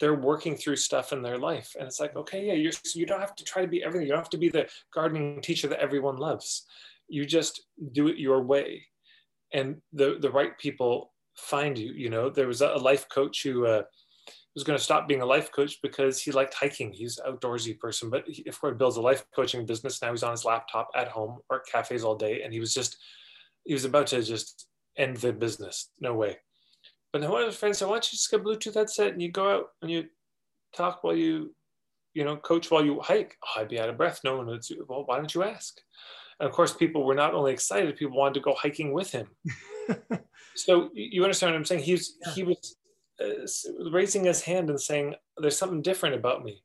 they're working through stuff in their life. And it's like, okay, yeah, you're, you don't have to try to be everything. You don't have to be the gardening teacher that everyone loves. You just do it your way. And the, the right people find you. You know, there was a life coach who, uh, was going to stop being a life coach because he liked hiking. He's an outdoorsy person, but he, of course, builds a life coaching business. Now he's on his laptop at home or at cafes all day. And he was just, he was about to just end the business. No way. But then one of his friends said, why don't you just get a Bluetooth headset and you go out and you talk while you, you know, coach while you hike? Oh, I'd be out of breath. No one would, well, why don't you ask? And of course, people were not only excited, people wanted to go hiking with him. so you understand what I'm saying? He's, yeah. he was raising his hand and saying, There's something different about me.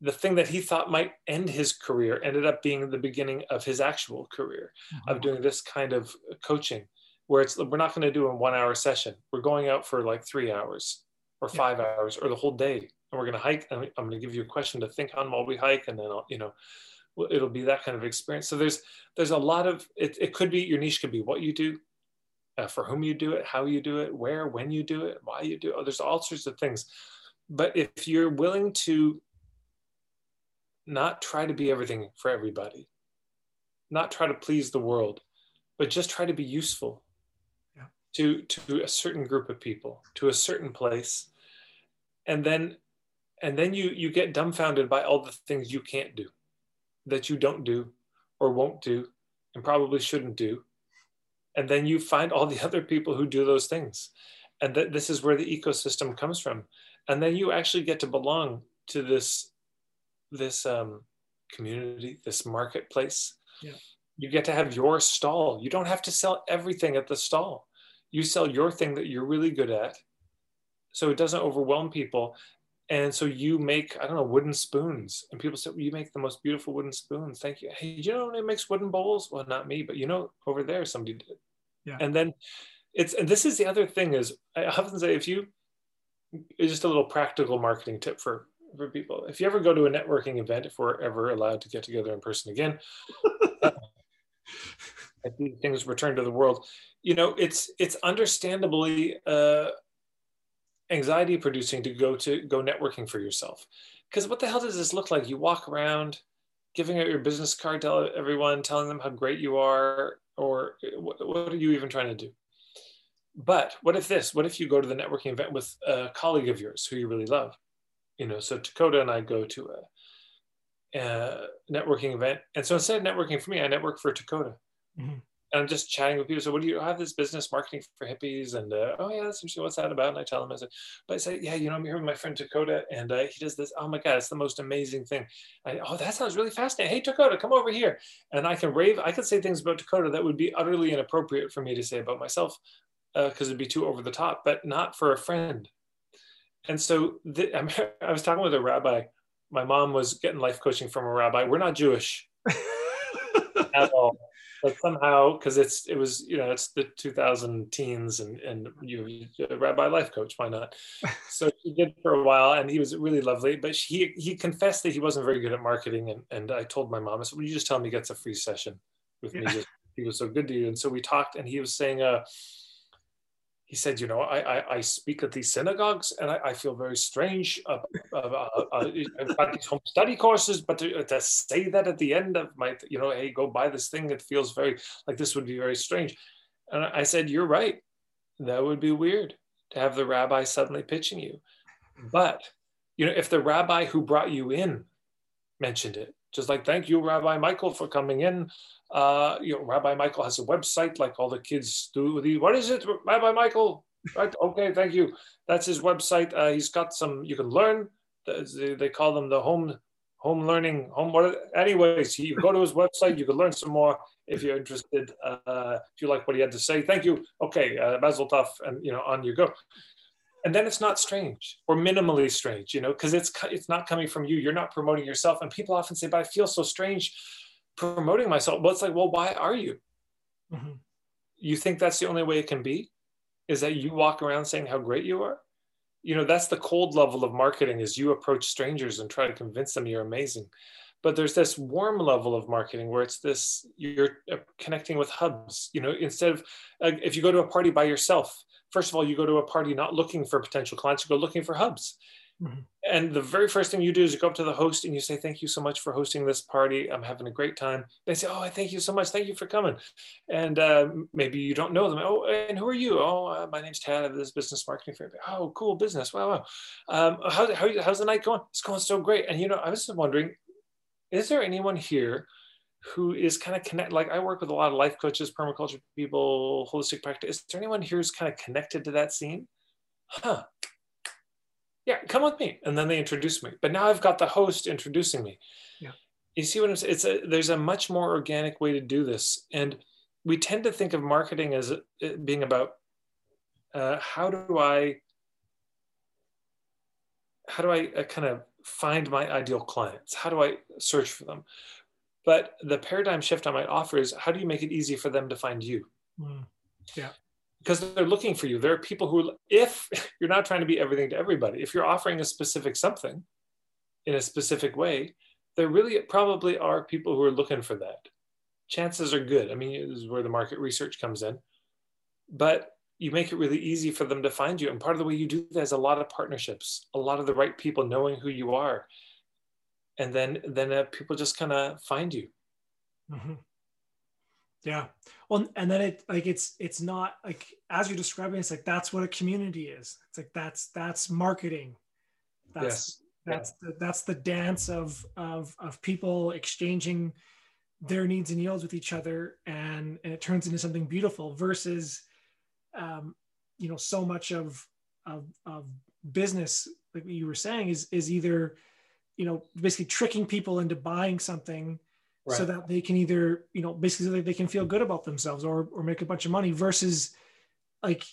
The thing that he thought might end his career ended up being the beginning of his actual career mm-hmm. of doing this kind of coaching, where it's we're not going to do a one hour session. We're going out for like three hours or five yeah. hours or the whole day. And we're going to hike. And I'm going to give you a question to think on while we hike. And then, I'll, you know, it'll be that kind of experience. So there's, there's a lot of, it, it could be, your niche could be what you do uh, for whom you do it, how you do it, where, when you do it, why you do it. Oh, there's all sorts of things. But if you're willing to not try to be everything for everybody, not try to please the world, but just try to be useful yeah. to, to a certain group of people, to a certain place. And then and then you you get dumbfounded by all the things you can't do that you don't do or won't do and probably shouldn't do and then you find all the other people who do those things. And that this is where the ecosystem comes from. And then you actually get to belong to this this um, community this marketplace. Yeah. you get to have your stall. You don't have to sell everything at the stall. You sell your thing that you're really good at so it doesn't overwhelm people. And so you make i don't know wooden spoons. And people say well, you make the most beautiful wooden spoons. Thank you. Hey you know who makes wooden bowls? Well not me but you know over there somebody did yeah. and then it's and this is the other thing is i often say if you it's just a little practical marketing tip for for people. If you ever go to a networking event if we're ever allowed to get together in person again I think things return to the world. You know it's it's understandably uh, anxiety producing to go to go networking for yourself. Because what the hell does this look like? You walk around giving out your business card to everyone telling them how great you are or what, what are you even trying to do? But what if this? What if you go to the networking event with a colleague of yours who you really love? You know so dakota and i go to a, a networking event. And so instead of networking for me i network for dakota. Mm-hmm I'm just chatting with people. So, what do you have this business marketing for hippies? And uh, oh yeah, that's interesting. What's that about? And I tell them, I said, but I say, yeah, you know, I'm here with my friend Dakota, and uh, he does this. Oh my god, it's the most amazing thing. I, oh, that sounds really fascinating. Hey, Dakota, come over here. And I can rave. I can say things about Dakota that would be utterly inappropriate for me to say about myself because uh, it'd be too over the top, but not for a friend. And so the, I was talking with a rabbi. My mom was getting life coaching from a rabbi. We're not Jewish at all but somehow because it's it was you know it's the 2000 teens and and you rabbi life coach why not? So she did for a while and he was really lovely but he he confessed that he wasn't very good at marketing and and i told my mom i said well you just tell him he gets a free session with yeah. me just he was so good to you. And so we talked and he was saying uh he said, you know, I, I, I, speak at these synagogues and I, I feel very strange. Uh, uh, uh, got these home study courses, but to, to, say that at the end of my, you know, hey, go buy this thing, it feels very like this would be very strange. And I said, you're right. That would be weird to have the rabbi suddenly pitching you. But, you know, if the rabbi who brought you in mentioned it, just like, thank you, Rabbi Michael, for coming in. Uh, you know, Rabbi Michael has a website like all the kids do. What is it, Rabbi Michael? Right. Okay. Thank you. That's his website. Uh, he's got some. You can learn. They call them the home home learning home. Anyways, you go to his website. You can learn some more if you're interested. Uh, if you like what he had to say. Thank you. Okay. Uh, Mazel Tov, and you know, on you go and then it's not strange or minimally strange you know because it's it's not coming from you. You're not promoting yourself. And people often say but i feel so strange promoting myself. Well it's like well why are you? Mm-hmm. you think that's the only way it can be? Is that you walk around saying how great you are? You know that's the cold level of marketing is you approach strangers and try to convince them you're amazing. But there's this warm level of marketing where it's this you're uh, connecting with hubs you know instead of uh, if you go to a party by yourself first of all you go to a party not looking for potential clients you go looking for hubs Mm-hmm. And the very first thing you do is you go up to the host and you say, Thank you so much for hosting this party. I'm having a great time. They say, Oh, thank you so much. Thank you for coming. And uh, maybe you don't know them. Oh, and who are you? Oh, uh, my name's Tad. I have this business marketing firm. Oh, cool business. Wow, wow. Um, how, how, how's the night going? It's going so great. And, you know, I was just wondering, is there anyone here who is kind of connect like I work with a lot of life coaches, permaculture people, holistic practice. Is there anyone here who's kind of connected to that scene? Huh yeah, come with me. And then they introduce me. But now I've got the host introducing me. Yeah. You see what I'm saying? It's a, there's a much more organic way to do this. And we tend to think of marketing as being about uh, how do I, how do I uh, kind of find my ideal clients? How do I search for them? But the paradigm shift I might offer is how do you make it easy for them to find you? Mm. Yeah because they're looking for you. There are people who, if you're not trying to be everything to everybody, if you're offering a specific something in a specific way, there really probably are people who are looking for that. Chances are good. I mean, this is where the market research comes in. But you make it really easy for them to find you. And part of the way you do that is a lot of partnerships, a lot of the right people knowing who you are. And then, then uh, people just kind of find you. Mm-hmm. Yeah. Well, and then it like it's it's not like as you're describing, it's like that's what a community is. It's like that's that's marketing. That's yes. that's yeah. the, that's the dance of of of people exchanging their needs and yields with each other, and and it turns into something beautiful. Versus, um, you know so much of of, of business like you were saying is is either you know basically tricking people into buying something right. so that they can either you know basically they can feel good about themselves or or make a bunch of money versus like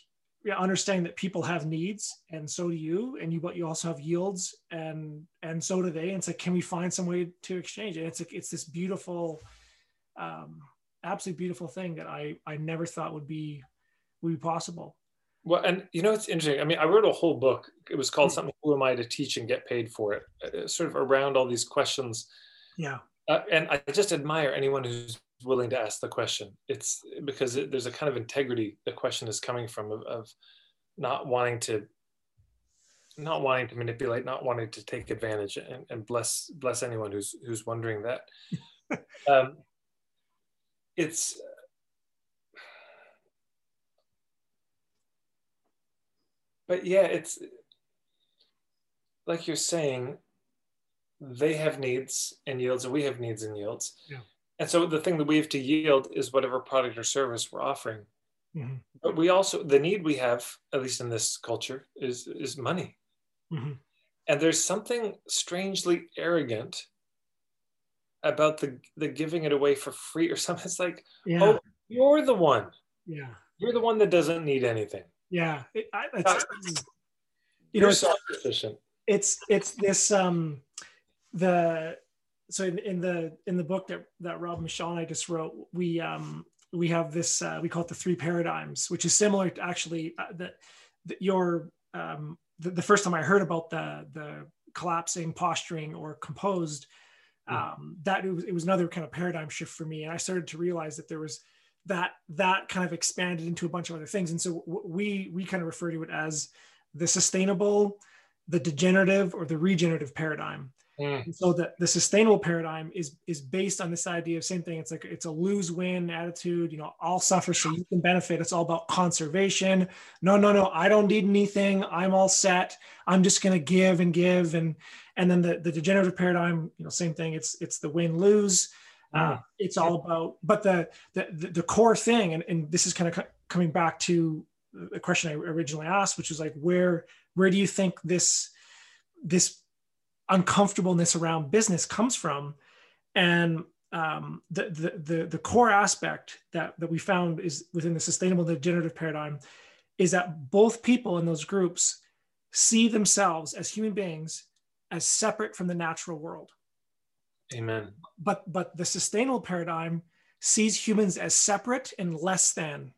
yeah, understanding that people have needs and so do you and you but you also have yields and and so do they. And it's like can we find some way to exchange? It it's like it's this beautiful um absolutely beautiful thing that i i never thought would be would be possible well, and you know, it's interesting. I mean, I wrote a whole book. It was called hmm. something, Who Am I to Teach and Get Paid for It? Uh, sort of around all these questions. Yeah. Uh, and I just admire anyone who's willing to ask the question. It's because it, there's a kind of integrity the question is coming from of, of not wanting to not wanting to manipulate, not wanting to take advantage, and, and bless bless anyone who's who's wondering that. um, it's but yeah, it's like you're saying, they have needs and yields, and we have needs and yields. Yeah. And so the thing that we have to yield is whatever product or service we're offering. Mm-hmm. But we also the need we have, at least in this culture, is is money. Mm-hmm. And there's something strangely arrogant about the the giving it away for free or something. It's like, yeah. oh, you're the one. Yeah. You're the one that doesn't need anything. Yeah, it, I, it's, you know, it's. It's it's this um the so in, in the in the book that that Rob Michelle and I just wrote, we um we have this uh, we call it the three paradigms, which is similar to actually uh, the your um the, the first time I heard about the the collapsing, posturing, or composed. Um, that it was, it was another kind of paradigm shift for me, and I started to realize that there was that that kind of expanded into a bunch of other things. And so we we kind of refer to it as the sustainable the degenerative or the regenerative paradigm. Mm. and so the, the sustainable paradigm is is based on this idea of same thing. It's like it's a lose-win attitude you know i'll suffer so you can benefit. It's all about conservation. No no no i don't need anything. I'm all set. I'm just going to give and give. And and then the, the degenerative paradigm you know same thing. It's it's the win-lose uh, it's all about, but the, the, the core thing, and, and this is kind of coming back to the question I originally asked, which was like, where, where do you think this, this uncomfortableness around business comes from? And um, the, the, the, the core aspect that, that we found is within the sustainable degenerative paradigm is that both people in those groups see themselves as human beings as separate from the natural world. Amen. But but the sustainable paradigm sees humans as separate and less than.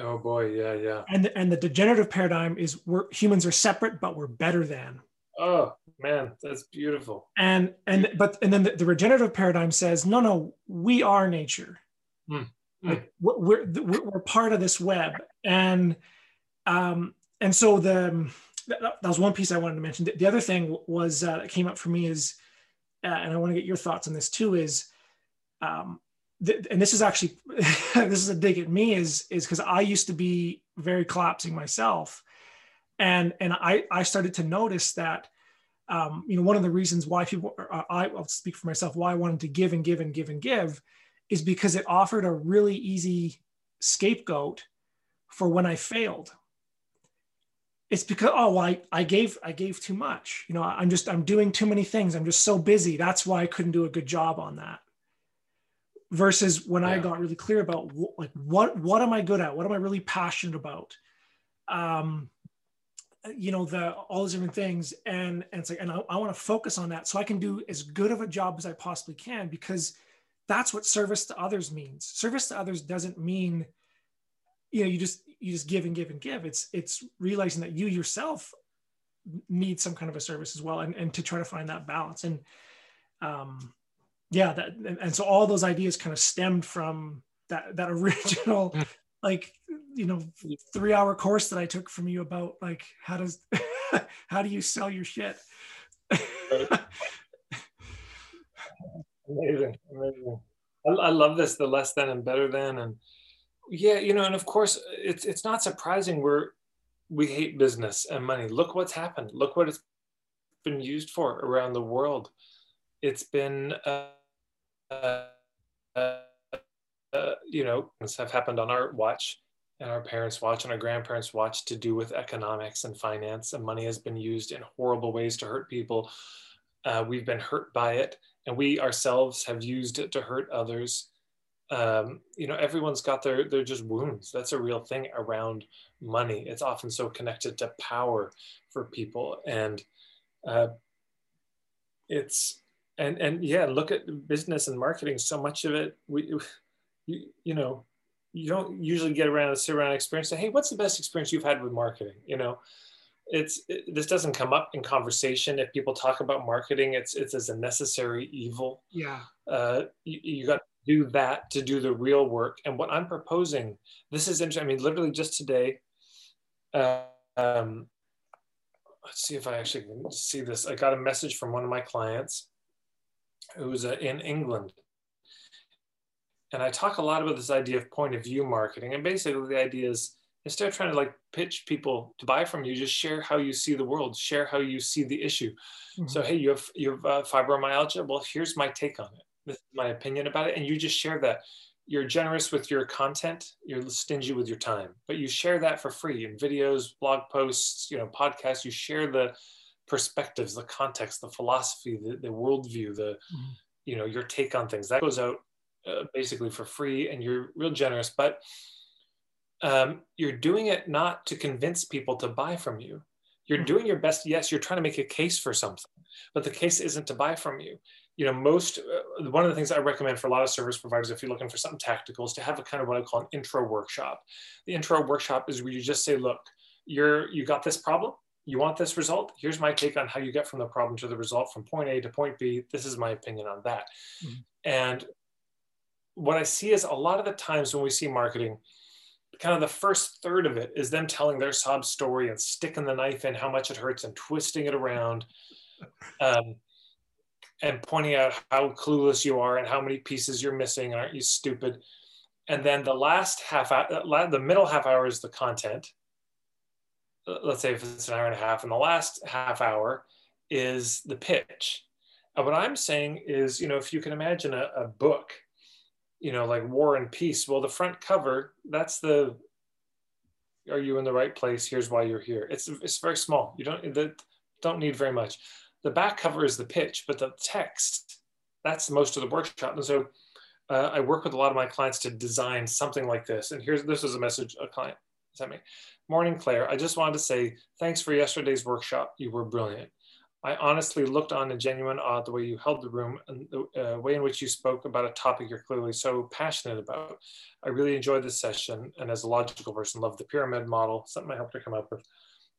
Oh boy, yeah, yeah. And and the degenerative paradigm is we're humans are separate, but we're better than. Oh man, that's beautiful. And and but and then the, the regenerative paradigm says no, no, we are nature. Mm. Like we're, we're we're part of this web, and um and so the that, was one piece I wanted to mention. The, the other thing was uh, that came up for me is uh, and I want to get your thoughts on this too, is, um, th- and this is actually, this is a dig at me is, is because I used to be very collapsing myself. And, and I, I started to notice that, um, you know, one of the reasons why people, I, I'll speak for myself, why I wanted to give and give and give and give is because it offered a really easy scapegoat for when I failed it's because oh well, I, I gave I gave too much. You know, I'm just I'm doing too many things. I'm just so busy. That's why I couldn't do a good job on that. Versus when yeah. I got really clear about wh- like what what am I good at? What am I really passionate about? Um, you know the all those different things and and it's like and I, I want to focus on that so I can do as good of a job as I possibly can because that's what service to others means. Service to others doesn't mean you know you just you just give and give and give. It's it's realizing that you yourself need some kind of a service as well and, and to try to find that balance. And um yeah that and, and so all those ideas kind of stemmed from that that original like you know three hour course that i took from you about like how does how do you sell your shit? Amazing amazing. I, I love this the less than and better than and yeah you know and of course it's it's not surprising we're we hate business and money. Look what's happened. Look what it's been used for around the world. It's been uh, uh, uh, you know have happened on our watch and our parents watch and our grandparents watch to do with economics and finance and money has been used in horrible ways to hurt people. Uh, we've been hurt by it and we ourselves have used it to hurt others um, you know everyone's got their they're just wounds. That's a real thing around money. It's often so connected to power for people. And uh, it's and and yeah look at business and marketing so much of it we you, you know you don't usually get around to sit around and experience say hey what's the best experience you've had with marketing? You know it's it, this doesn't come up in conversation. If people talk about marketing it's it's as a necessary evil. Yeah. Uh, you, you got do that to do the real work. And what i'm proposing this is interesting i mean literally just today uh, um, let's see if i actually can see this. I got a message from one of my clients who's uh, in england. And i talk a lot about this idea of point of view marketing. And basically the idea is instead of trying to like pitch people to buy from you just share how you see the world share how you see the issue. Mm-hmm. so hey you have you have uh, fibromyalgia? Well here's my take on it this is my opinion about it and you just share that you're generous with your content you're stingy with your time but you share that for free in videos blog posts you know podcasts you share the perspectives the context the philosophy the, the worldview the mm-hmm. you know your take on things that goes out uh, basically for free and you're real generous but um, you're doing it not to convince people to buy from you. You're mm-hmm. doing your best. Yes, you're trying to make a case for something, but the case isn't to buy from you. You know, most uh, one of the things I recommend for a lot of service providers, if you're looking for something tactical, is to have a kind of what I call an intro workshop. The intro workshop is where you just say, "Look, you're you got this problem. You want this result. Here's my take on how you get from the problem to the result from point A to point B. This is my opinion on that." Mm-hmm. And what I see is a lot of the times when we see marketing, kind of the first third of it is them telling their sob story and sticking the knife in how much it hurts and twisting it around um, and pointing out how clueless you are and how many pieces you're missing aren't you stupid and then the last half hour the middle half hour is the content let's say if it's an hour and a half and the last half hour is the pitch and what i'm saying is you know if you can imagine a, a book you know, like War and Peace. Well, the front cover, that's the are you in the right place? Here's why you're here. It's it's very small. You don't the, don't need very much. The back cover is the pitch, but the text that's most of the workshop. And so uh, I work with a lot of my clients to design something like this. And here's this is a message a client sent me. Morning, Claire. I just wanted to say thanks for yesterday's workshop. You were brilliant. I honestly looked on in genuine awe the way you held the room and the uh, way in which you spoke about a topic you're clearly so passionate about. I really enjoyed this session, and as a logical person, love the pyramid model, something I helped her come up with.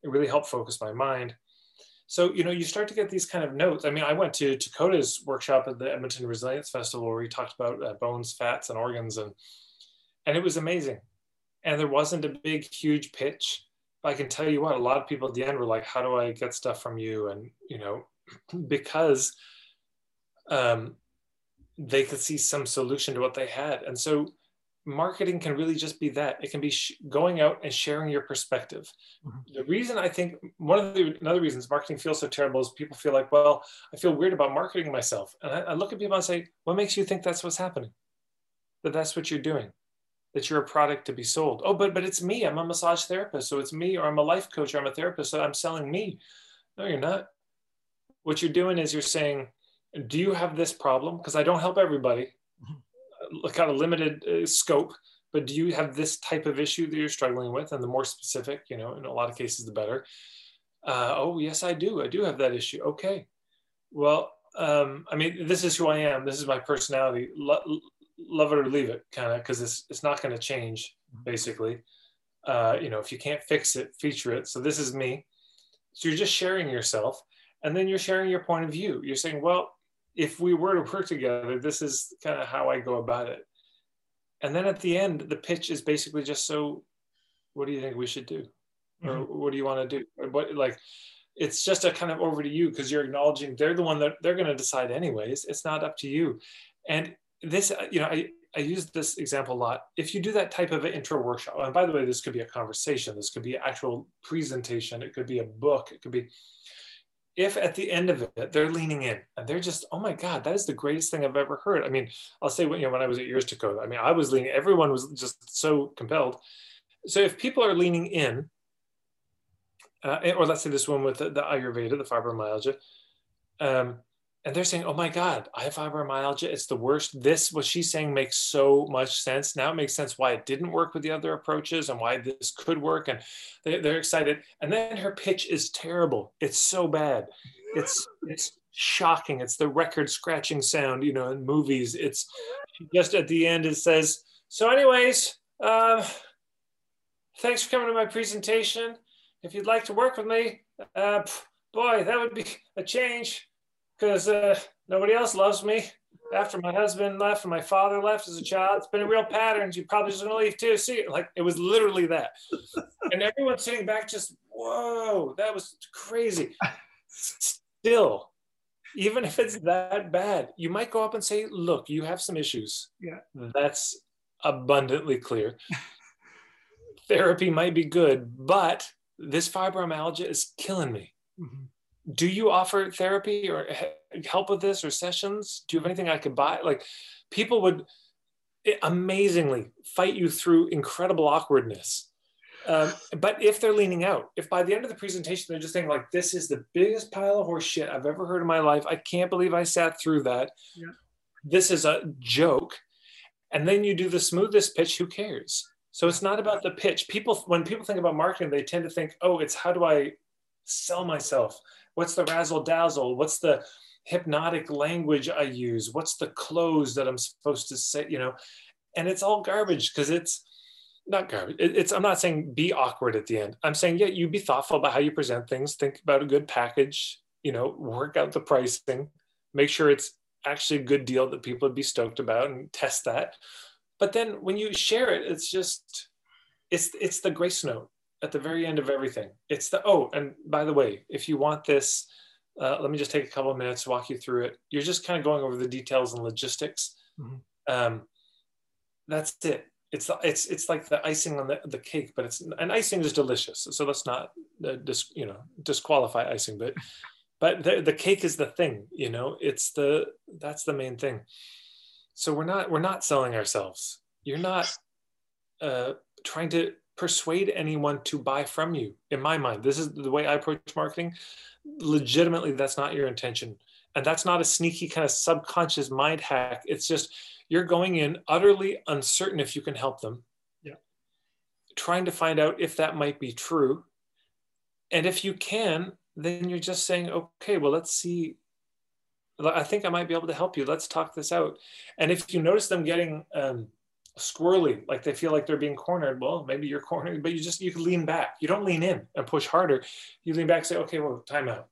It really helped focus my mind. So, you know, you start to get these kind of notes. I mean, I went to Dakota's workshop at the Edmonton Resilience Festival where he talked about uh, bones, fats, and organs, and and it was amazing. And there wasn't a big, huge pitch But I can tell you what, a lot of people at the end were like, how do I get stuff from you? And, you know, because um, they could see some solution to what they had. And so marketing can really just be that. It can be sh- going out and sharing your perspective. Mm-hmm. The reason I think one of the another reasons marketing feels so terrible is people feel like, well, I feel weird about marketing myself. And I, I look at people and say, what makes you think that's what's happening? That that's what you're doing that you're a product to be sold. Oh, but but it's me. I'm a massage therapist, so it's me, or I'm a life coach, or I'm a therapist, so I'm selling me. No, you're not. What you're doing is you're saying, do you have this problem? Because I don't help everybody. Kind of limited uh, scope, but do you have this type of issue that you're struggling with? And the more specific, you know, in a lot of cases, the better. Uh, oh, yes, I do. I do have that issue. Okay. Well, um, I mean, this is who I am. This is my personality love it or leave it kind of because it's, it's not going to change mm-hmm. basically uh, you know if you can't fix it feature it so this is me so you're just sharing yourself and then you're sharing your point of view you're saying well if we were to work together this is kind of how i go about it. And then at the end the pitch is basically just so what do you think we should do? Or mm-hmm. what do you want to do? Or what like it's just a kind of over to you because you're acknowledging they're the one that they're going to decide anyways. It's not up to you. And this, you know, I, I use this example a lot. If you do that type of an intro workshop, and by the way, this could be a conversation, this could be an actual presentation, it could be a book, it could be, if at the end of it, they're leaning in and they're just, oh my God, that is the greatest thing I've ever heard. I mean, I'll say, when, you know, when I was at Years Dakota, I mean, I was leaning, everyone was just so compelled. So if people are leaning in, uh, or let's say this one with the, the Ayurveda, the fibromyalgia, um, and they're saying, "Oh my God, I have fibromyalgia. It's the worst." This what she's saying makes so much sense. Now it makes sense why it didn't work with the other approaches and why this could work, and they, they're excited. And then her pitch is terrible. It's so bad. It's it's shocking. It's the record scratching sound, you know, in movies. It's just at the end. It says, "So, anyways, uh, thanks for coming to my presentation. If you'd like to work with me, uh, boy, that would be a change." Because uh, nobody else loves me. After my husband left and my father left as a child, it's been a real pattern. You probably just gonna leave too. See, like it was literally that, and everyone's sitting back, just whoa, that was crazy. Still, even if it's that bad, you might go up and say, "Look, you have some issues." Yeah, that's abundantly clear. Therapy might be good, but this fibromyalgia is killing me. Mm-hmm do you offer therapy or help with this or sessions? Do you have anything I could buy? Like people would amazingly fight you through incredible awkwardness. Um, but if they're leaning out, if by the end of the presentation they're just saying like, "This is the biggest pile of horse shit I've ever heard in my life. I can't believe I sat through that. Yeah. This is a joke," and then you do the smoothest pitch. Who cares? So it's not about the pitch. People, when people think about marketing, they tend to think, "Oh, it's how do I sell myself." What's the razzle dazzle? What's the hypnotic language I use? What's the close that I'm supposed to say? You know, and it's all garbage because it's not garbage. It's I'm not saying be awkward at the end. I'm saying yeah, you be thoughtful about how you present things. Think about a good package. You know, work out the pricing. Make sure it's actually a good deal that people would be stoked about and test that. But then when you share it, it's just it's it's the grace note at the very end of everything. It's the, oh, and by the way, if you want this, uh, let me just take a couple of minutes to walk you through it. You're just kind of going over the details and logistics. Mm-hmm. Um, that's it. It's it's it's like the icing on the, the cake, but it's and icing is delicious. So let's not uh, dis, you know disqualify icing, but but the, the cake is the thing. You know, it's the that's the main thing. So we're not we're not selling ourselves. You're not uh, trying to persuade anyone to buy from you in my mind. This is the way i approach marketing. Legitimately that's not your intention. And that's not a sneaky kind of subconscious mind hack. It's just you're going in utterly uncertain if you can help them. Yeah. Trying to find out if that might be true. And if you can then you're just saying okay well let's see. I think i might be able to help you. Let's talk this out. And if you notice them getting um, squirrely, like they feel like they're being cornered. Well, maybe you're cornered, but you just you can lean back. You don't lean in and push harder. You lean back and say, okay, well, time out.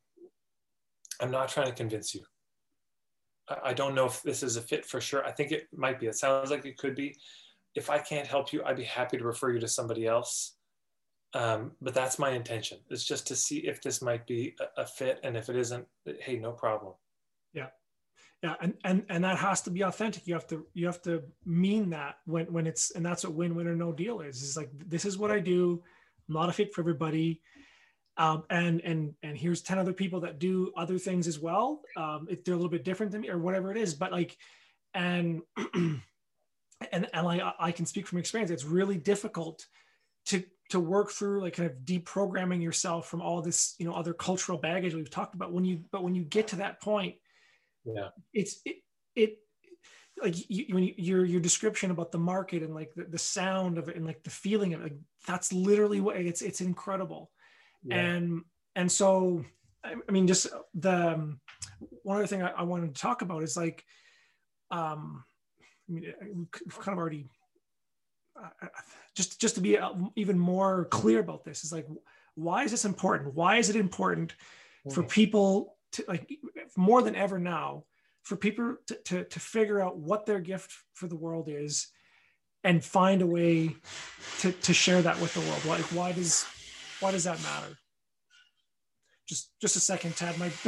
I'm not trying to convince you. I don't know if this is a fit for sure. I think it might be. It sounds like it could be. If I can't help you, I'd be happy to refer you to somebody else. Um, but that's my intention. It's just to see if this might be a, a fit, and if it isn't, hey, no problem. Yeah and and and that has to be authentic. You have to you have to mean that when when it's and that's what win win or no deal is. Is like this is what i do. I'm not a fit for everybody. Um, and and and here's 10 other people that do other things as well. Um, if they're a little bit different than me or whatever it is but like and and and like i can speak from experience. It's really difficult to to work through like kind of deprogramming yourself from all this you know other cultural baggage we've talked about. When you but when you get to that point yeah. It's it, it like you, when you, your your description about the market and like the, the sound of it and like the feeling of it like, that's literally what it's it's incredible. Yeah. and and so i mean just the um, one other thing I, I, wanted to talk about is like um i mean we've kind of already uh, just just to be uh, even more clear about this is like why is this important? Why is it important for people to like more than ever now for people to, to, to figure out what their gift for the world is and find a way to, to share that with the world. Like why does why does that matter? Just just a second tad my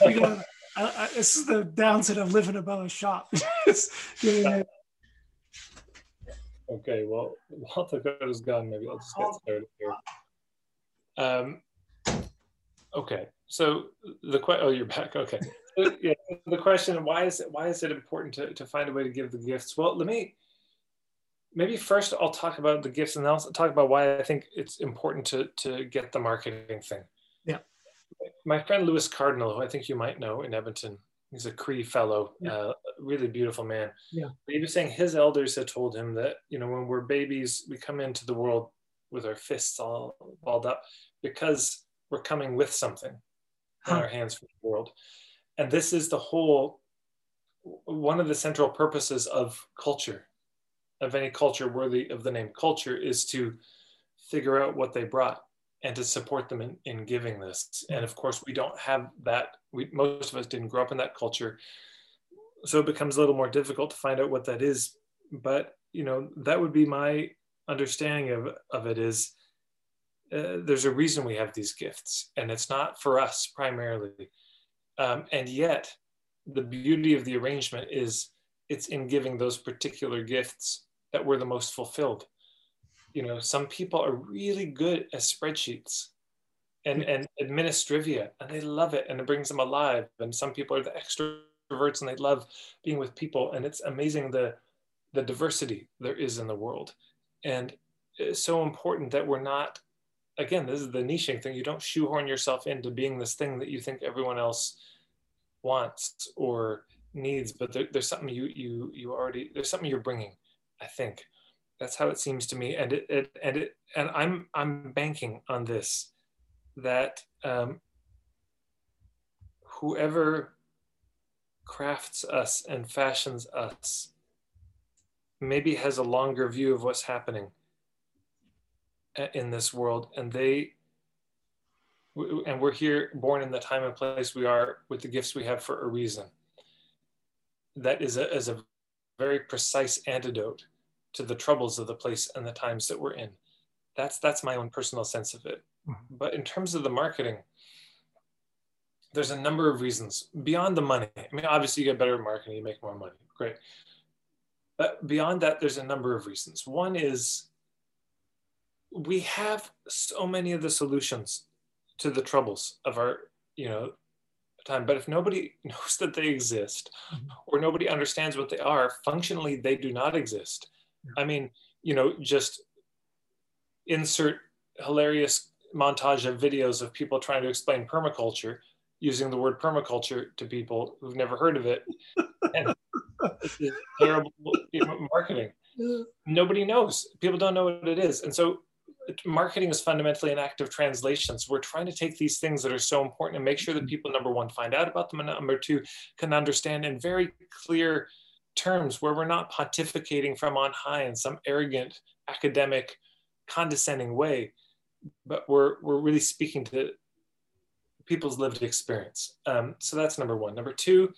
I, I, this is the downside of living above a shop. Okay well while the got his gun maybe i'll just get started here. Um, okay so the question oh you're back okay so, yeah, the question why is it why is it important to, to find a way to give the gifts well let me maybe first I'll talk about the gifts and then I'll talk about why I think it's important to, to get the marketing thing. Yeah. My friend Lewis Cardinal, who I think you might know in Edmonton, he's a Cree fellow, yeah. uh, really beautiful man. Yeah. He was saying his elders had told him that, you know, when we're babies, we come into the world with our fists all balled up because we're coming with something huh. in our hands from the world. And this is the whole, one of the central purposes of culture, of any culture worthy of the name culture, is to figure out what they brought and to support them in, in giving this. And of course, we don't have that. We, most of us didn't grow up in that culture. So it becomes a little more difficult to find out what that is. But, you know, that would be my understanding of, of it is uh, there's a reason we have these gifts and it's not for us primarily. Um, and yet the beauty of the arrangement is it's in giving those particular gifts that we're the most fulfilled. You know some people are really good at spreadsheets and and administrivia and they love it and it brings them alive. And some people are the extroverts and they love being with people. And it's amazing the the diversity there is in the world. And it's so important that we're not again this is the niching thing. You don't shoehorn yourself into being this thing that you think everyone else wants or needs but there, there's something you you you already there's something you're bringing i think. That's how it seems to me. And it, it and it and i'm i'm banking on this that um, whoever crafts us and fashions us maybe has a longer view of what's happening in this world and they and we're here born in the time and place we are with the gifts we have for a reason that is a, is a very precise antidote to the troubles of the place and the times that we're in. That's that's my own personal sense of it. Mm-hmm. But in terms of the marketing, there's a number of reasons beyond the money. I mean, obviously you get better marketing, you make more money. Great. But beyond that, there's a number of reasons. One is we have so many of the solutions to the troubles of our, you know, time. But if nobody knows that they exist mm-hmm. or nobody understands what they are, functionally they do not exist. I mean, you know, just insert hilarious montage of videos of people trying to explain permaculture using the word permaculture to people who've never heard of it. And it's terrible marketing. Nobody knows. People don't know what it is. And so marketing is fundamentally an act of translation. So We're trying to take these things that are so important and make sure that people, number one, find out about them, and number two, can understand in very clear terms where we're not pontificating from on high in some arrogant academic condescending way but we're we're really speaking to people's lived experience. Um, so that's number one. Number two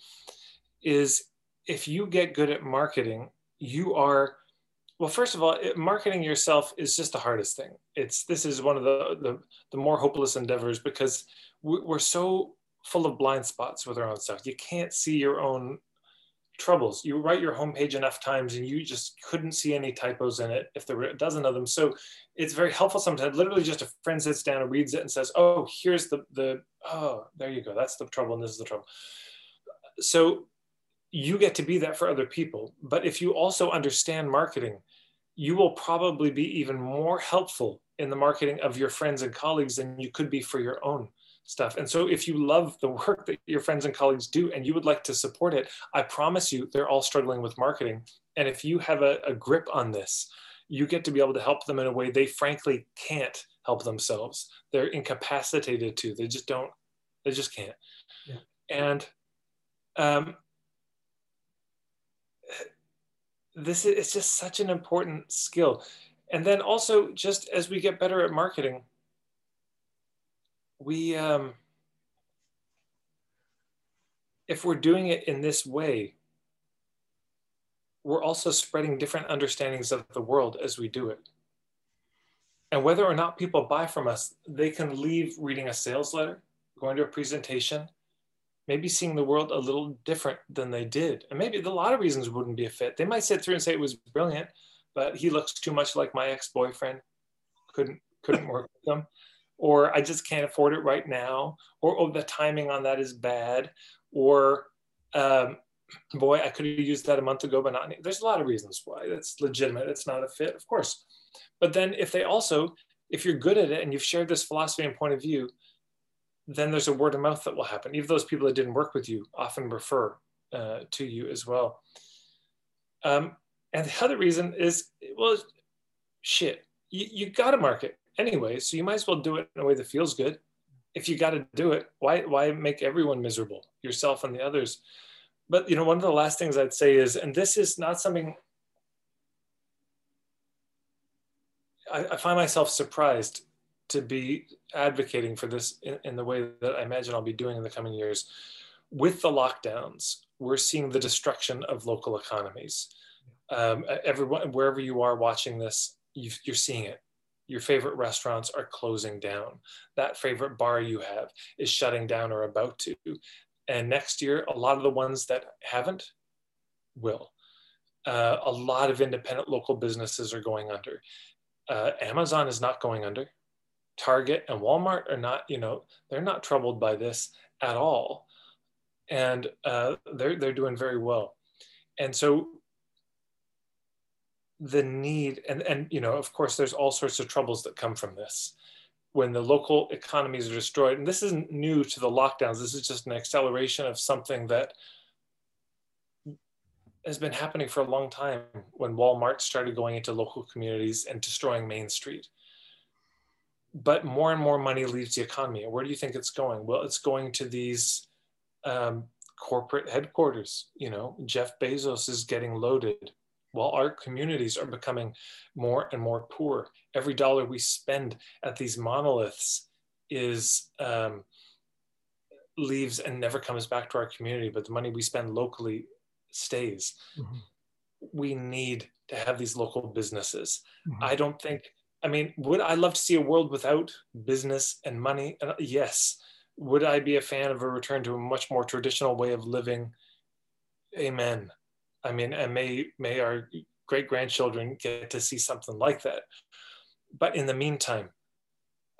is if you get good at marketing you are well first of all it, marketing yourself is just the hardest thing it's this is one of the the, the more hopeless endeavors because we're so full of blind spots with our own stuff you can't see your own troubles. You write your homepage enough times and you just couldn't see any typos in it if there were a dozen of them. So it's very helpful sometimes. Literally just a friend sits down and reads it and says, oh, here's the, the oh, there you go. That's the trouble and this is the trouble. So you get to be that for other people. But if you also understand marketing, you will probably be even more helpful in the marketing of your friends and colleagues than you could be for your own stuff. And so if you love the work that your friends and colleagues do and you would like to support it, I promise you they're all struggling with marketing. And if you have a, a grip on this, you get to be able to help them in a way they frankly can't help themselves. They're incapacitated to. They just don't, they just can't. Yeah. And um, this is it's just such an important skill. And then also just as we get better at marketing, we um, if we're doing it in this way we're also spreading different understandings of the world as we do it and whether or not people buy from us they can leave reading a sales letter going to a presentation maybe seeing the world a little different than they did and maybe a lot of reasons wouldn't be a fit they might sit through and say it was brilliant but he looks too much like my ex-boyfriend couldn't couldn't work with them or I just can't afford it right now, or oh, the timing on that is bad, or um, boy, I could have used that a month ago, but not. There's a lot of reasons why that's legitimate. It's not a fit, of course. But then if they also, if you're good at it and you've shared this philosophy and point of view, then there's a word of mouth that will happen. Even those people that didn't work with you often refer uh, to you as well. Um, and the other reason is, well, shit, you, you got to market anyway, so you might as well do it in a way that feels good. If you got to do it, why why make everyone miserable, yourself and the others? But you know, one of the last things I'd say is, and this is not something I, I find myself surprised to be advocating for this in, in, the way that I imagine I'll be doing in the coming years. With the lockdowns, we're seeing the destruction of local economies. Um, everyone, wherever you are watching this, you, you're seeing it. Your favorite restaurants are closing down. That favorite bar you have is shutting down or about to. And next year, a lot of the ones that haven't will. Uh, a lot of independent local businesses are going under. Uh, Amazon is not going under. Target and Walmart are not, you know, they're not troubled by this at all. And uh, they're, they're doing very well. And so the need, and, and, you know, of course, there's all sorts of troubles that come from this. When the local economies are destroyed, and this isn't new to the lockdowns, this is just an acceleration of something that has been happening for a long time when Walmart started going into local communities and destroying Main Street. But more and more money leaves the economy. Where do you think it's going? Well, it's going to these um, corporate headquarters. You know, Jeff Bezos is getting loaded while our communities are becoming more and more poor. Every dollar we spend at these monoliths is um, leaves and never comes back to our community, but the money we spend locally stays. Mm-hmm. We need to have these local businesses. Mm-hmm. I don't think, I mean, would I love to see a world without business and money? Uh, yes. Would I be a fan of a return to a much more traditional way of living? Amen. I mean, and may may our great grandchildren get to see something like that. But in the meantime,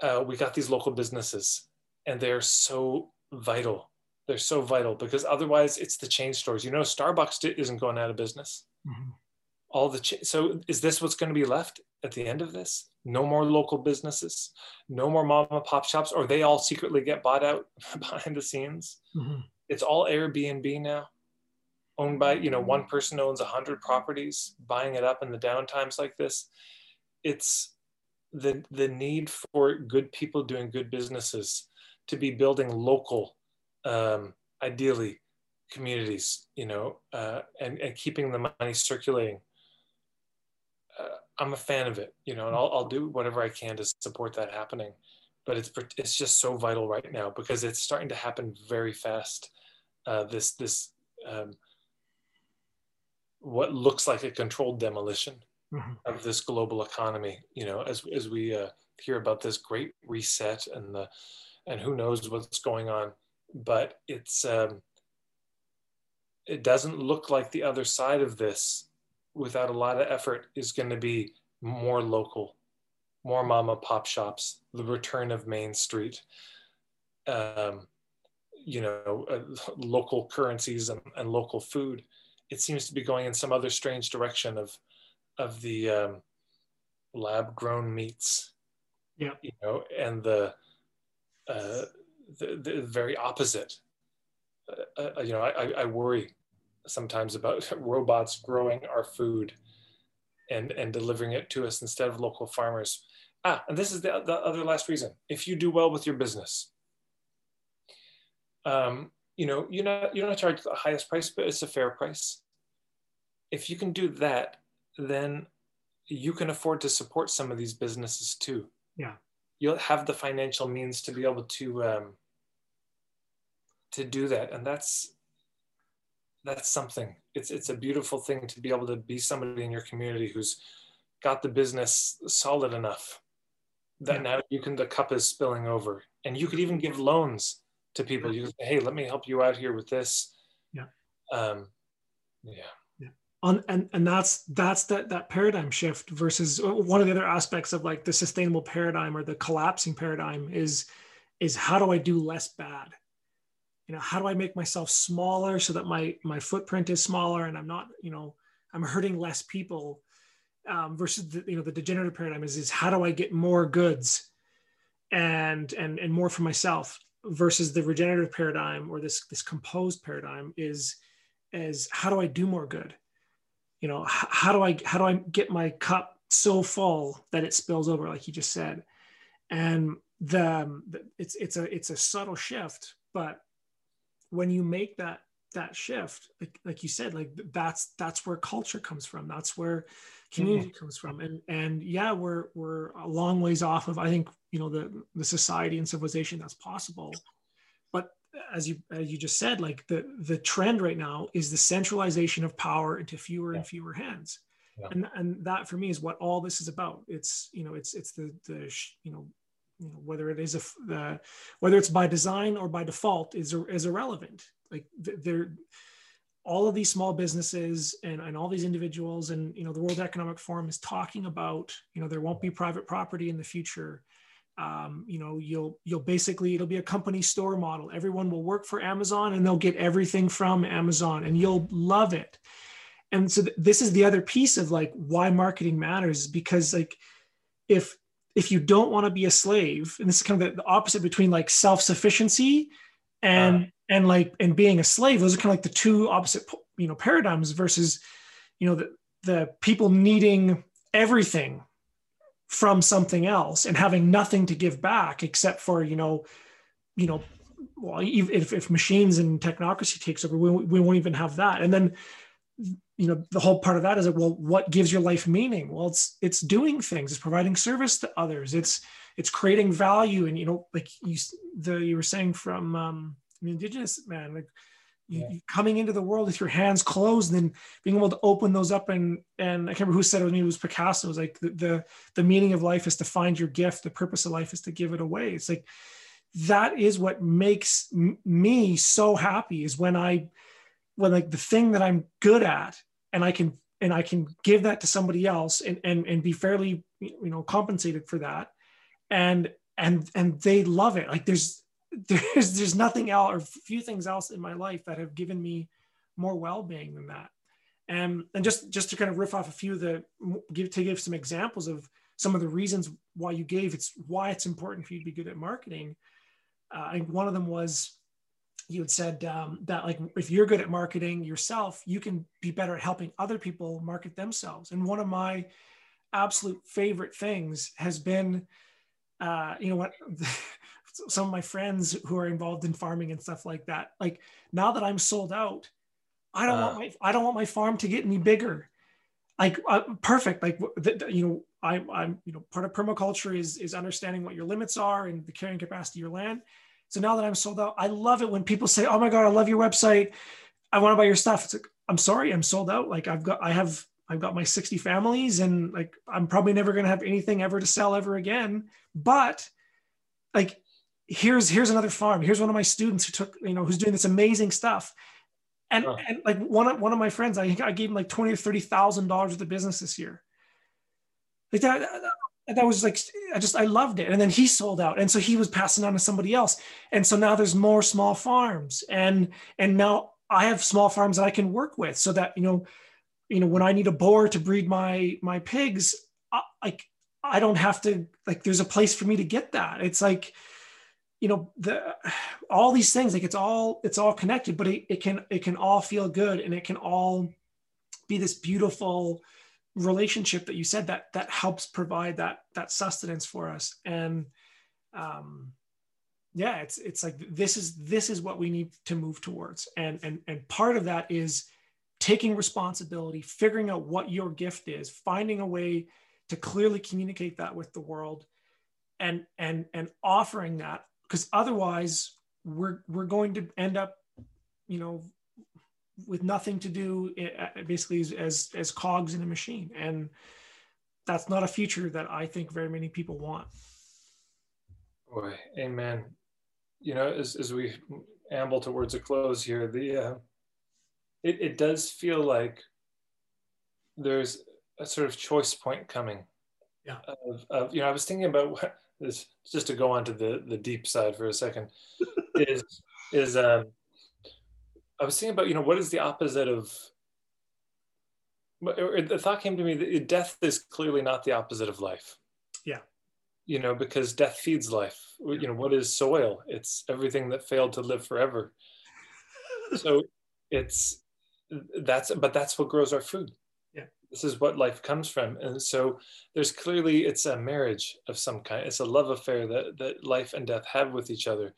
uh, we got these local businesses, and they're so vital they're so vital because otherwise it's the chain stores. You know, Starbucks isn't going out of business. Mm-hmm. All the cha- so is this what's going to be left at the end of this? No more local businesses, no more mom and pop shops, or they all secretly get bought out behind the scenes. Mm-hmm. It's all Airbnb now, owned by you know one person owns a hundred properties, buying it up in the downtimes like this. It's the the need for good people doing good businesses to be building local um, ideally communities, you know, uh, and, and keeping the money circulating. I'm a fan of it, you know, and I'll, I'll do whatever I can to support that happening. But it's it's just so vital right now because it's starting to happen very fast. Uh, this this um, what looks like a controlled demolition mm-hmm. of this global economy. You know, as as we uh, hear about this great reset and the and who knows what's going on but it's um, it doesn't look like the other side of this without a lot of effort is going to be more local more mama pop shops the return of main street. Um, you know uh, local currencies and, and, local food. It seems to be going in some other strange direction of of the um, lab grown meats. Yeah. You know and the uh, the, the very opposite. Uh, uh, you know, I, I worry sometimes about robots growing our food and, and delivering it to us instead of local farmers. Ah, and this is the, the other last reason. If you do well with your business, um, you know, you're not, you're not charge the highest price, but it's a fair price. If you can do that, then you can afford to support some of these businesses too. Yeah. You'll have the financial means to be able to um, to do that and that's that's something. It's it's a beautiful thing to be able to be somebody in your community who's got the business solid enough that yeah. now you can the cup is spilling over. And you could even give loans to people. You say hey let me help you out here with this. Yeah. Um yeah. Yeah. On and and that's that's that that paradigm shift versus uh, one of the other aspects of like the sustainable paradigm or the collapsing paradigm is is how do i do less bad you know how do i make myself smaller so that my my footprint is smaller and i'm not you know i'm hurting less people um, versus the, you know the degenerative paradigm is is how do i get more goods and and and more for myself versus the regenerative paradigm or this this composed paradigm is is how do i do more good? You know how, do i how do i get my cup so full that it spills over like you just said? And the it's it's a it's a subtle shift but when you make that that shift like like you said like that's that's where culture comes from that's where community mm-hmm. comes from and and yeah we're we're a long ways off of i think you know the the society and civilization that's possible but as you as you just said like the the trend right now is the centralization of power into fewer yeah. and fewer hands yeah. and and that for me is what all this is about it's you know it's it's the the you know you know whether it is a the, whether it's by design or by default is is irrelevant. Like they're all of these small businesses and, and all these individuals and you know the world economic forum is talking about you know there won't be private property in the future. Um, you know you'll you'll basically it'll be a company store model. Everyone will work for amazon and they'll get everything from amazon and you'll love it. And so th- this is the other piece of like why marketing matters because like if if you don't want to be a slave and this is kind of the, opposite between like self-sufficiency and uh, and like and being a slave those are kind of like the two opposite you know paradigms versus you know the the people needing everything from something else and having nothing to give back except for you know you know well if, if machines and technocracy takes over we, we won't even have that. And then you know the whole part of that is that well what gives your life meaning? Well it's it's doing things. It's providing service to others. It's it's creating value. And you know like you the you were saying from um the indigenous man like you, yeah. coming into the world with your hands closed and then being able to open those up and and I can't remember who said it was me it was Picasso it was like the, the the meaning of life is to find your gift. The purpose of life is to give it away. It's like that is what makes m- me so happy is when I when like the thing that I'm good at and I can and I can give that to somebody else and and and be fairly you know compensated for that. And and and they love it. Like there's there's there's nothing else or few things else in my life that have given me more well-being than that. And and just just to kind of riff off a few of the give to give some examples of some of the reasons why you gave it's why it's important for you to be good at marketing. Uh, and one of them was you had said um, that like if you're good at marketing yourself you can be better at helping other people market themselves. And one of my absolute favorite things has been uh, you know what some of my friends who are involved in farming and stuff like that like now that i'm sold out i don't uh, want my i don't want my farm to get any bigger. Like uh, perfect like the, you know I, i'm you know part of permaculture is is understanding what your limits are and the carrying capacity of your land so now that i'm sold out i love it when people say oh my god i love your website. I want to buy your stuff. It's like i'm sorry i'm sold out. Like i've got i have I've got my 60 families and like I'm probably never going to have anything ever to sell ever again. But like here's here's another farm. Here's one of my students who took you know who's doing this amazing stuff. And, oh. and like one of one of my friends I, I gave him like 20 or 30 thousand dollars of the business this year. Like that, that was like I just I loved it. And then he sold out. And so he was passing on to somebody else. And so now there's more small farms. And and now I have small farms that I can work with so that you know you know when I need a boar to breed my my pigs I, like I don't have to like there's a place for me to get that. It's like you know the all these things like it's all it's all connected but it, it can it can all feel good. And it can all be this beautiful relationship that you said that that helps provide that that sustenance for us. And um yeah it's it's like this is this is what we need to move towards. And and and part of that is taking responsibility figuring out what your gift is finding a way to clearly communicate that with the world and and and offering that. Because otherwise we're we're going to end up you know with nothing to do eh, eh, basically as as cogs in a machine. And that's not a future that i think very many people want. Boy amen. You know as, as we amble towards a close here the uh, it, it does feel like there's a sort of choice point coming. Yeah. Of, of you know i was thinking about what is just to go on to the the deep side for a second is is um, I was thinking about you know what is the opposite of the thought came to me that death is clearly not the opposite of life. Yeah. You know, because death feeds life. You know, what is soil? It's everything that failed to live forever. so it's that's but that's what grows our food. Yeah. This is what life comes from. And so there's clearly it's a marriage of some kind. It's a love affair that that life and death have with each other.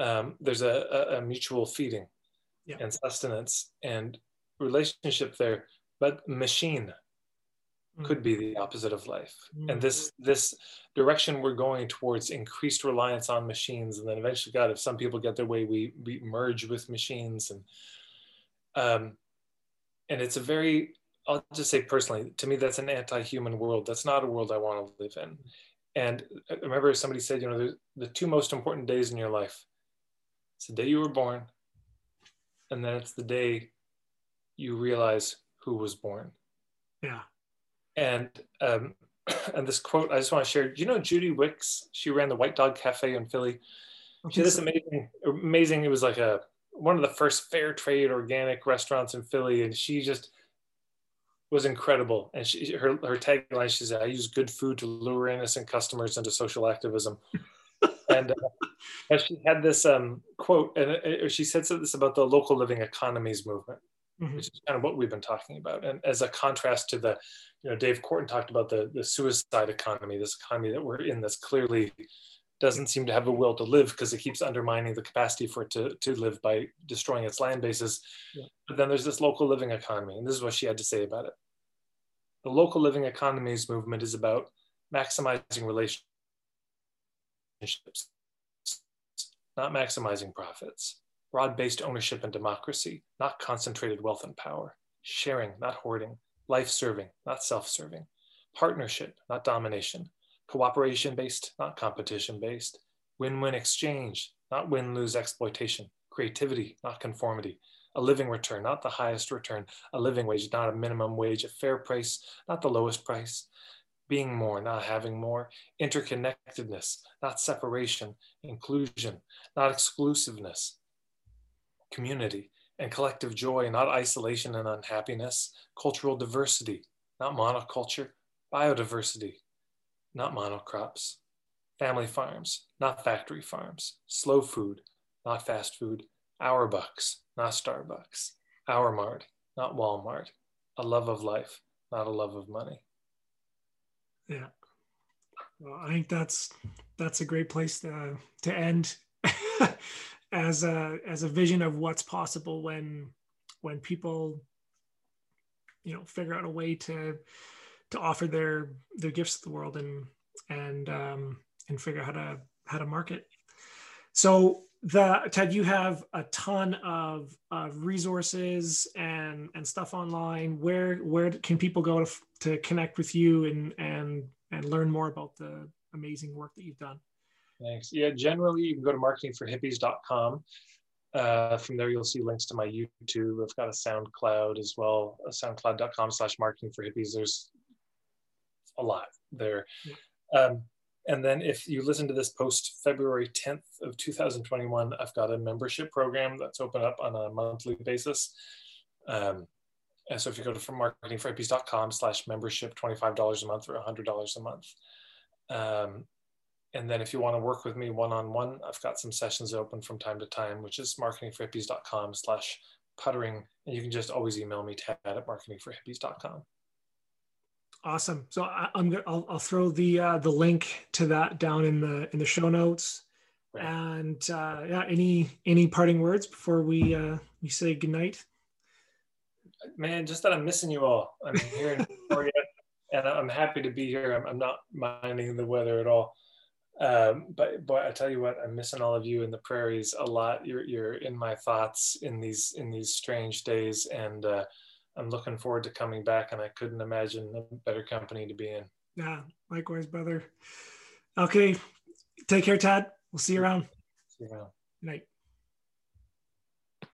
Um, there's a, a, a mutual feeding yeah. and sustenance and relationship there but machine could be the opposite of life. Mm. and this this direction we're going towards increased reliance on machines and then eventually god if some people get their way we we merge with machines. And um and it's a very i'll just say personally to me that's an anti-human world. That's not a world i want to live in. And i remember somebody said you know the, the two most important days in your life it's the day you were born and then it's the day you realize who was born. Yeah. And um, and this quote I just want to share. Do you know Judy Wicks? She ran the White Dog Cafe in Philly. She had this amazing, amazing. It was like a one of the first fair trade organic restaurants in Philly, and she just was incredible. And she, her her tagline, she said, "I use good food to lure innocent customers into social activism." And uh, she had this um, quote, and uh, she said this about the local living economies movement mm-hmm. which is kind of what we've been talking about. And as a contrast to the, you know, Dave Korten talked about the, the suicide economy, this economy that we're in that's clearly doesn't seem to have a will to live because it keeps undermining the capacity for it to, to live by destroying its land bases. Yeah. But then there's this local living economy, and this is what she had to say about it. The local living economies movement is about maximizing relationships, not maximizing profits broad based ownership and democracy, not concentrated wealth and power, sharing, not hoarding, life serving, not self serving, partnership, not domination, cooperation based, not competition based, win win exchange, not win lose exploitation, creativity, not conformity, a living return, not the highest return, a living wage, not a minimum wage, a fair price, not the lowest price, being more, not having more, interconnectedness, not separation, inclusion, not exclusiveness, community and collective joy, not isolation and unhappiness, cultural diversity, not monoculture, biodiversity, not monocrops, family farms, not factory farms, slow food, not fast food, our bucks, not Starbucks, our mart, not Walmart, a love of life, not a love of money. Yeah. Well, I think that's that's a great place to, to end. as a as a vision of what's possible when when people you know figure out a way to to offer their their gifts to the world and and um, and figure out how to how to market. So the Tad, you have a ton of, of resources and and stuff online. Where where can people go to to connect with you and and and learn more about the amazing work that you've done? Thanks. Yeah, generally you can go to marketingforhippies.com. Uh, from there, you'll see links to my YouTube. I've got a SoundCloud as well, soundcloud.com slash marketing for hippies. There's a lot there. Um, and then if you listen to this post February 10th of 2021, I've got a membership program that's open up on a monthly basis. Um, and so if you go to from marketingforhippies.com slash membership, $25 a month or $100 a month. Um, and then if you want to work with me one-on-one, I've got some sessions open from time to time, which is marketingforhippies.com slash puttering. And you can just always email me, Tad at marketingforhippies.com. Awesome. So I, am gonna I'll, I'll, throw the uh, the link to that down in the in the show notes. Right. And uh, yeah, any any parting words before we uh, we say goodnight? Man, just that I'm missing you all. I'm here for you, and I'm happy to be here. I'm, I'm not minding the weather at all. Um, but boy, I tell you what, I'm missing all of you in the prairies a lot. You're you're in my thoughts in these in these strange days, and uh, I'm looking forward to coming back. And I couldn't imagine a better company to be in. Yeah, likewise, brother. Okay, take care, Tad. We'll see you around. See you around. Night.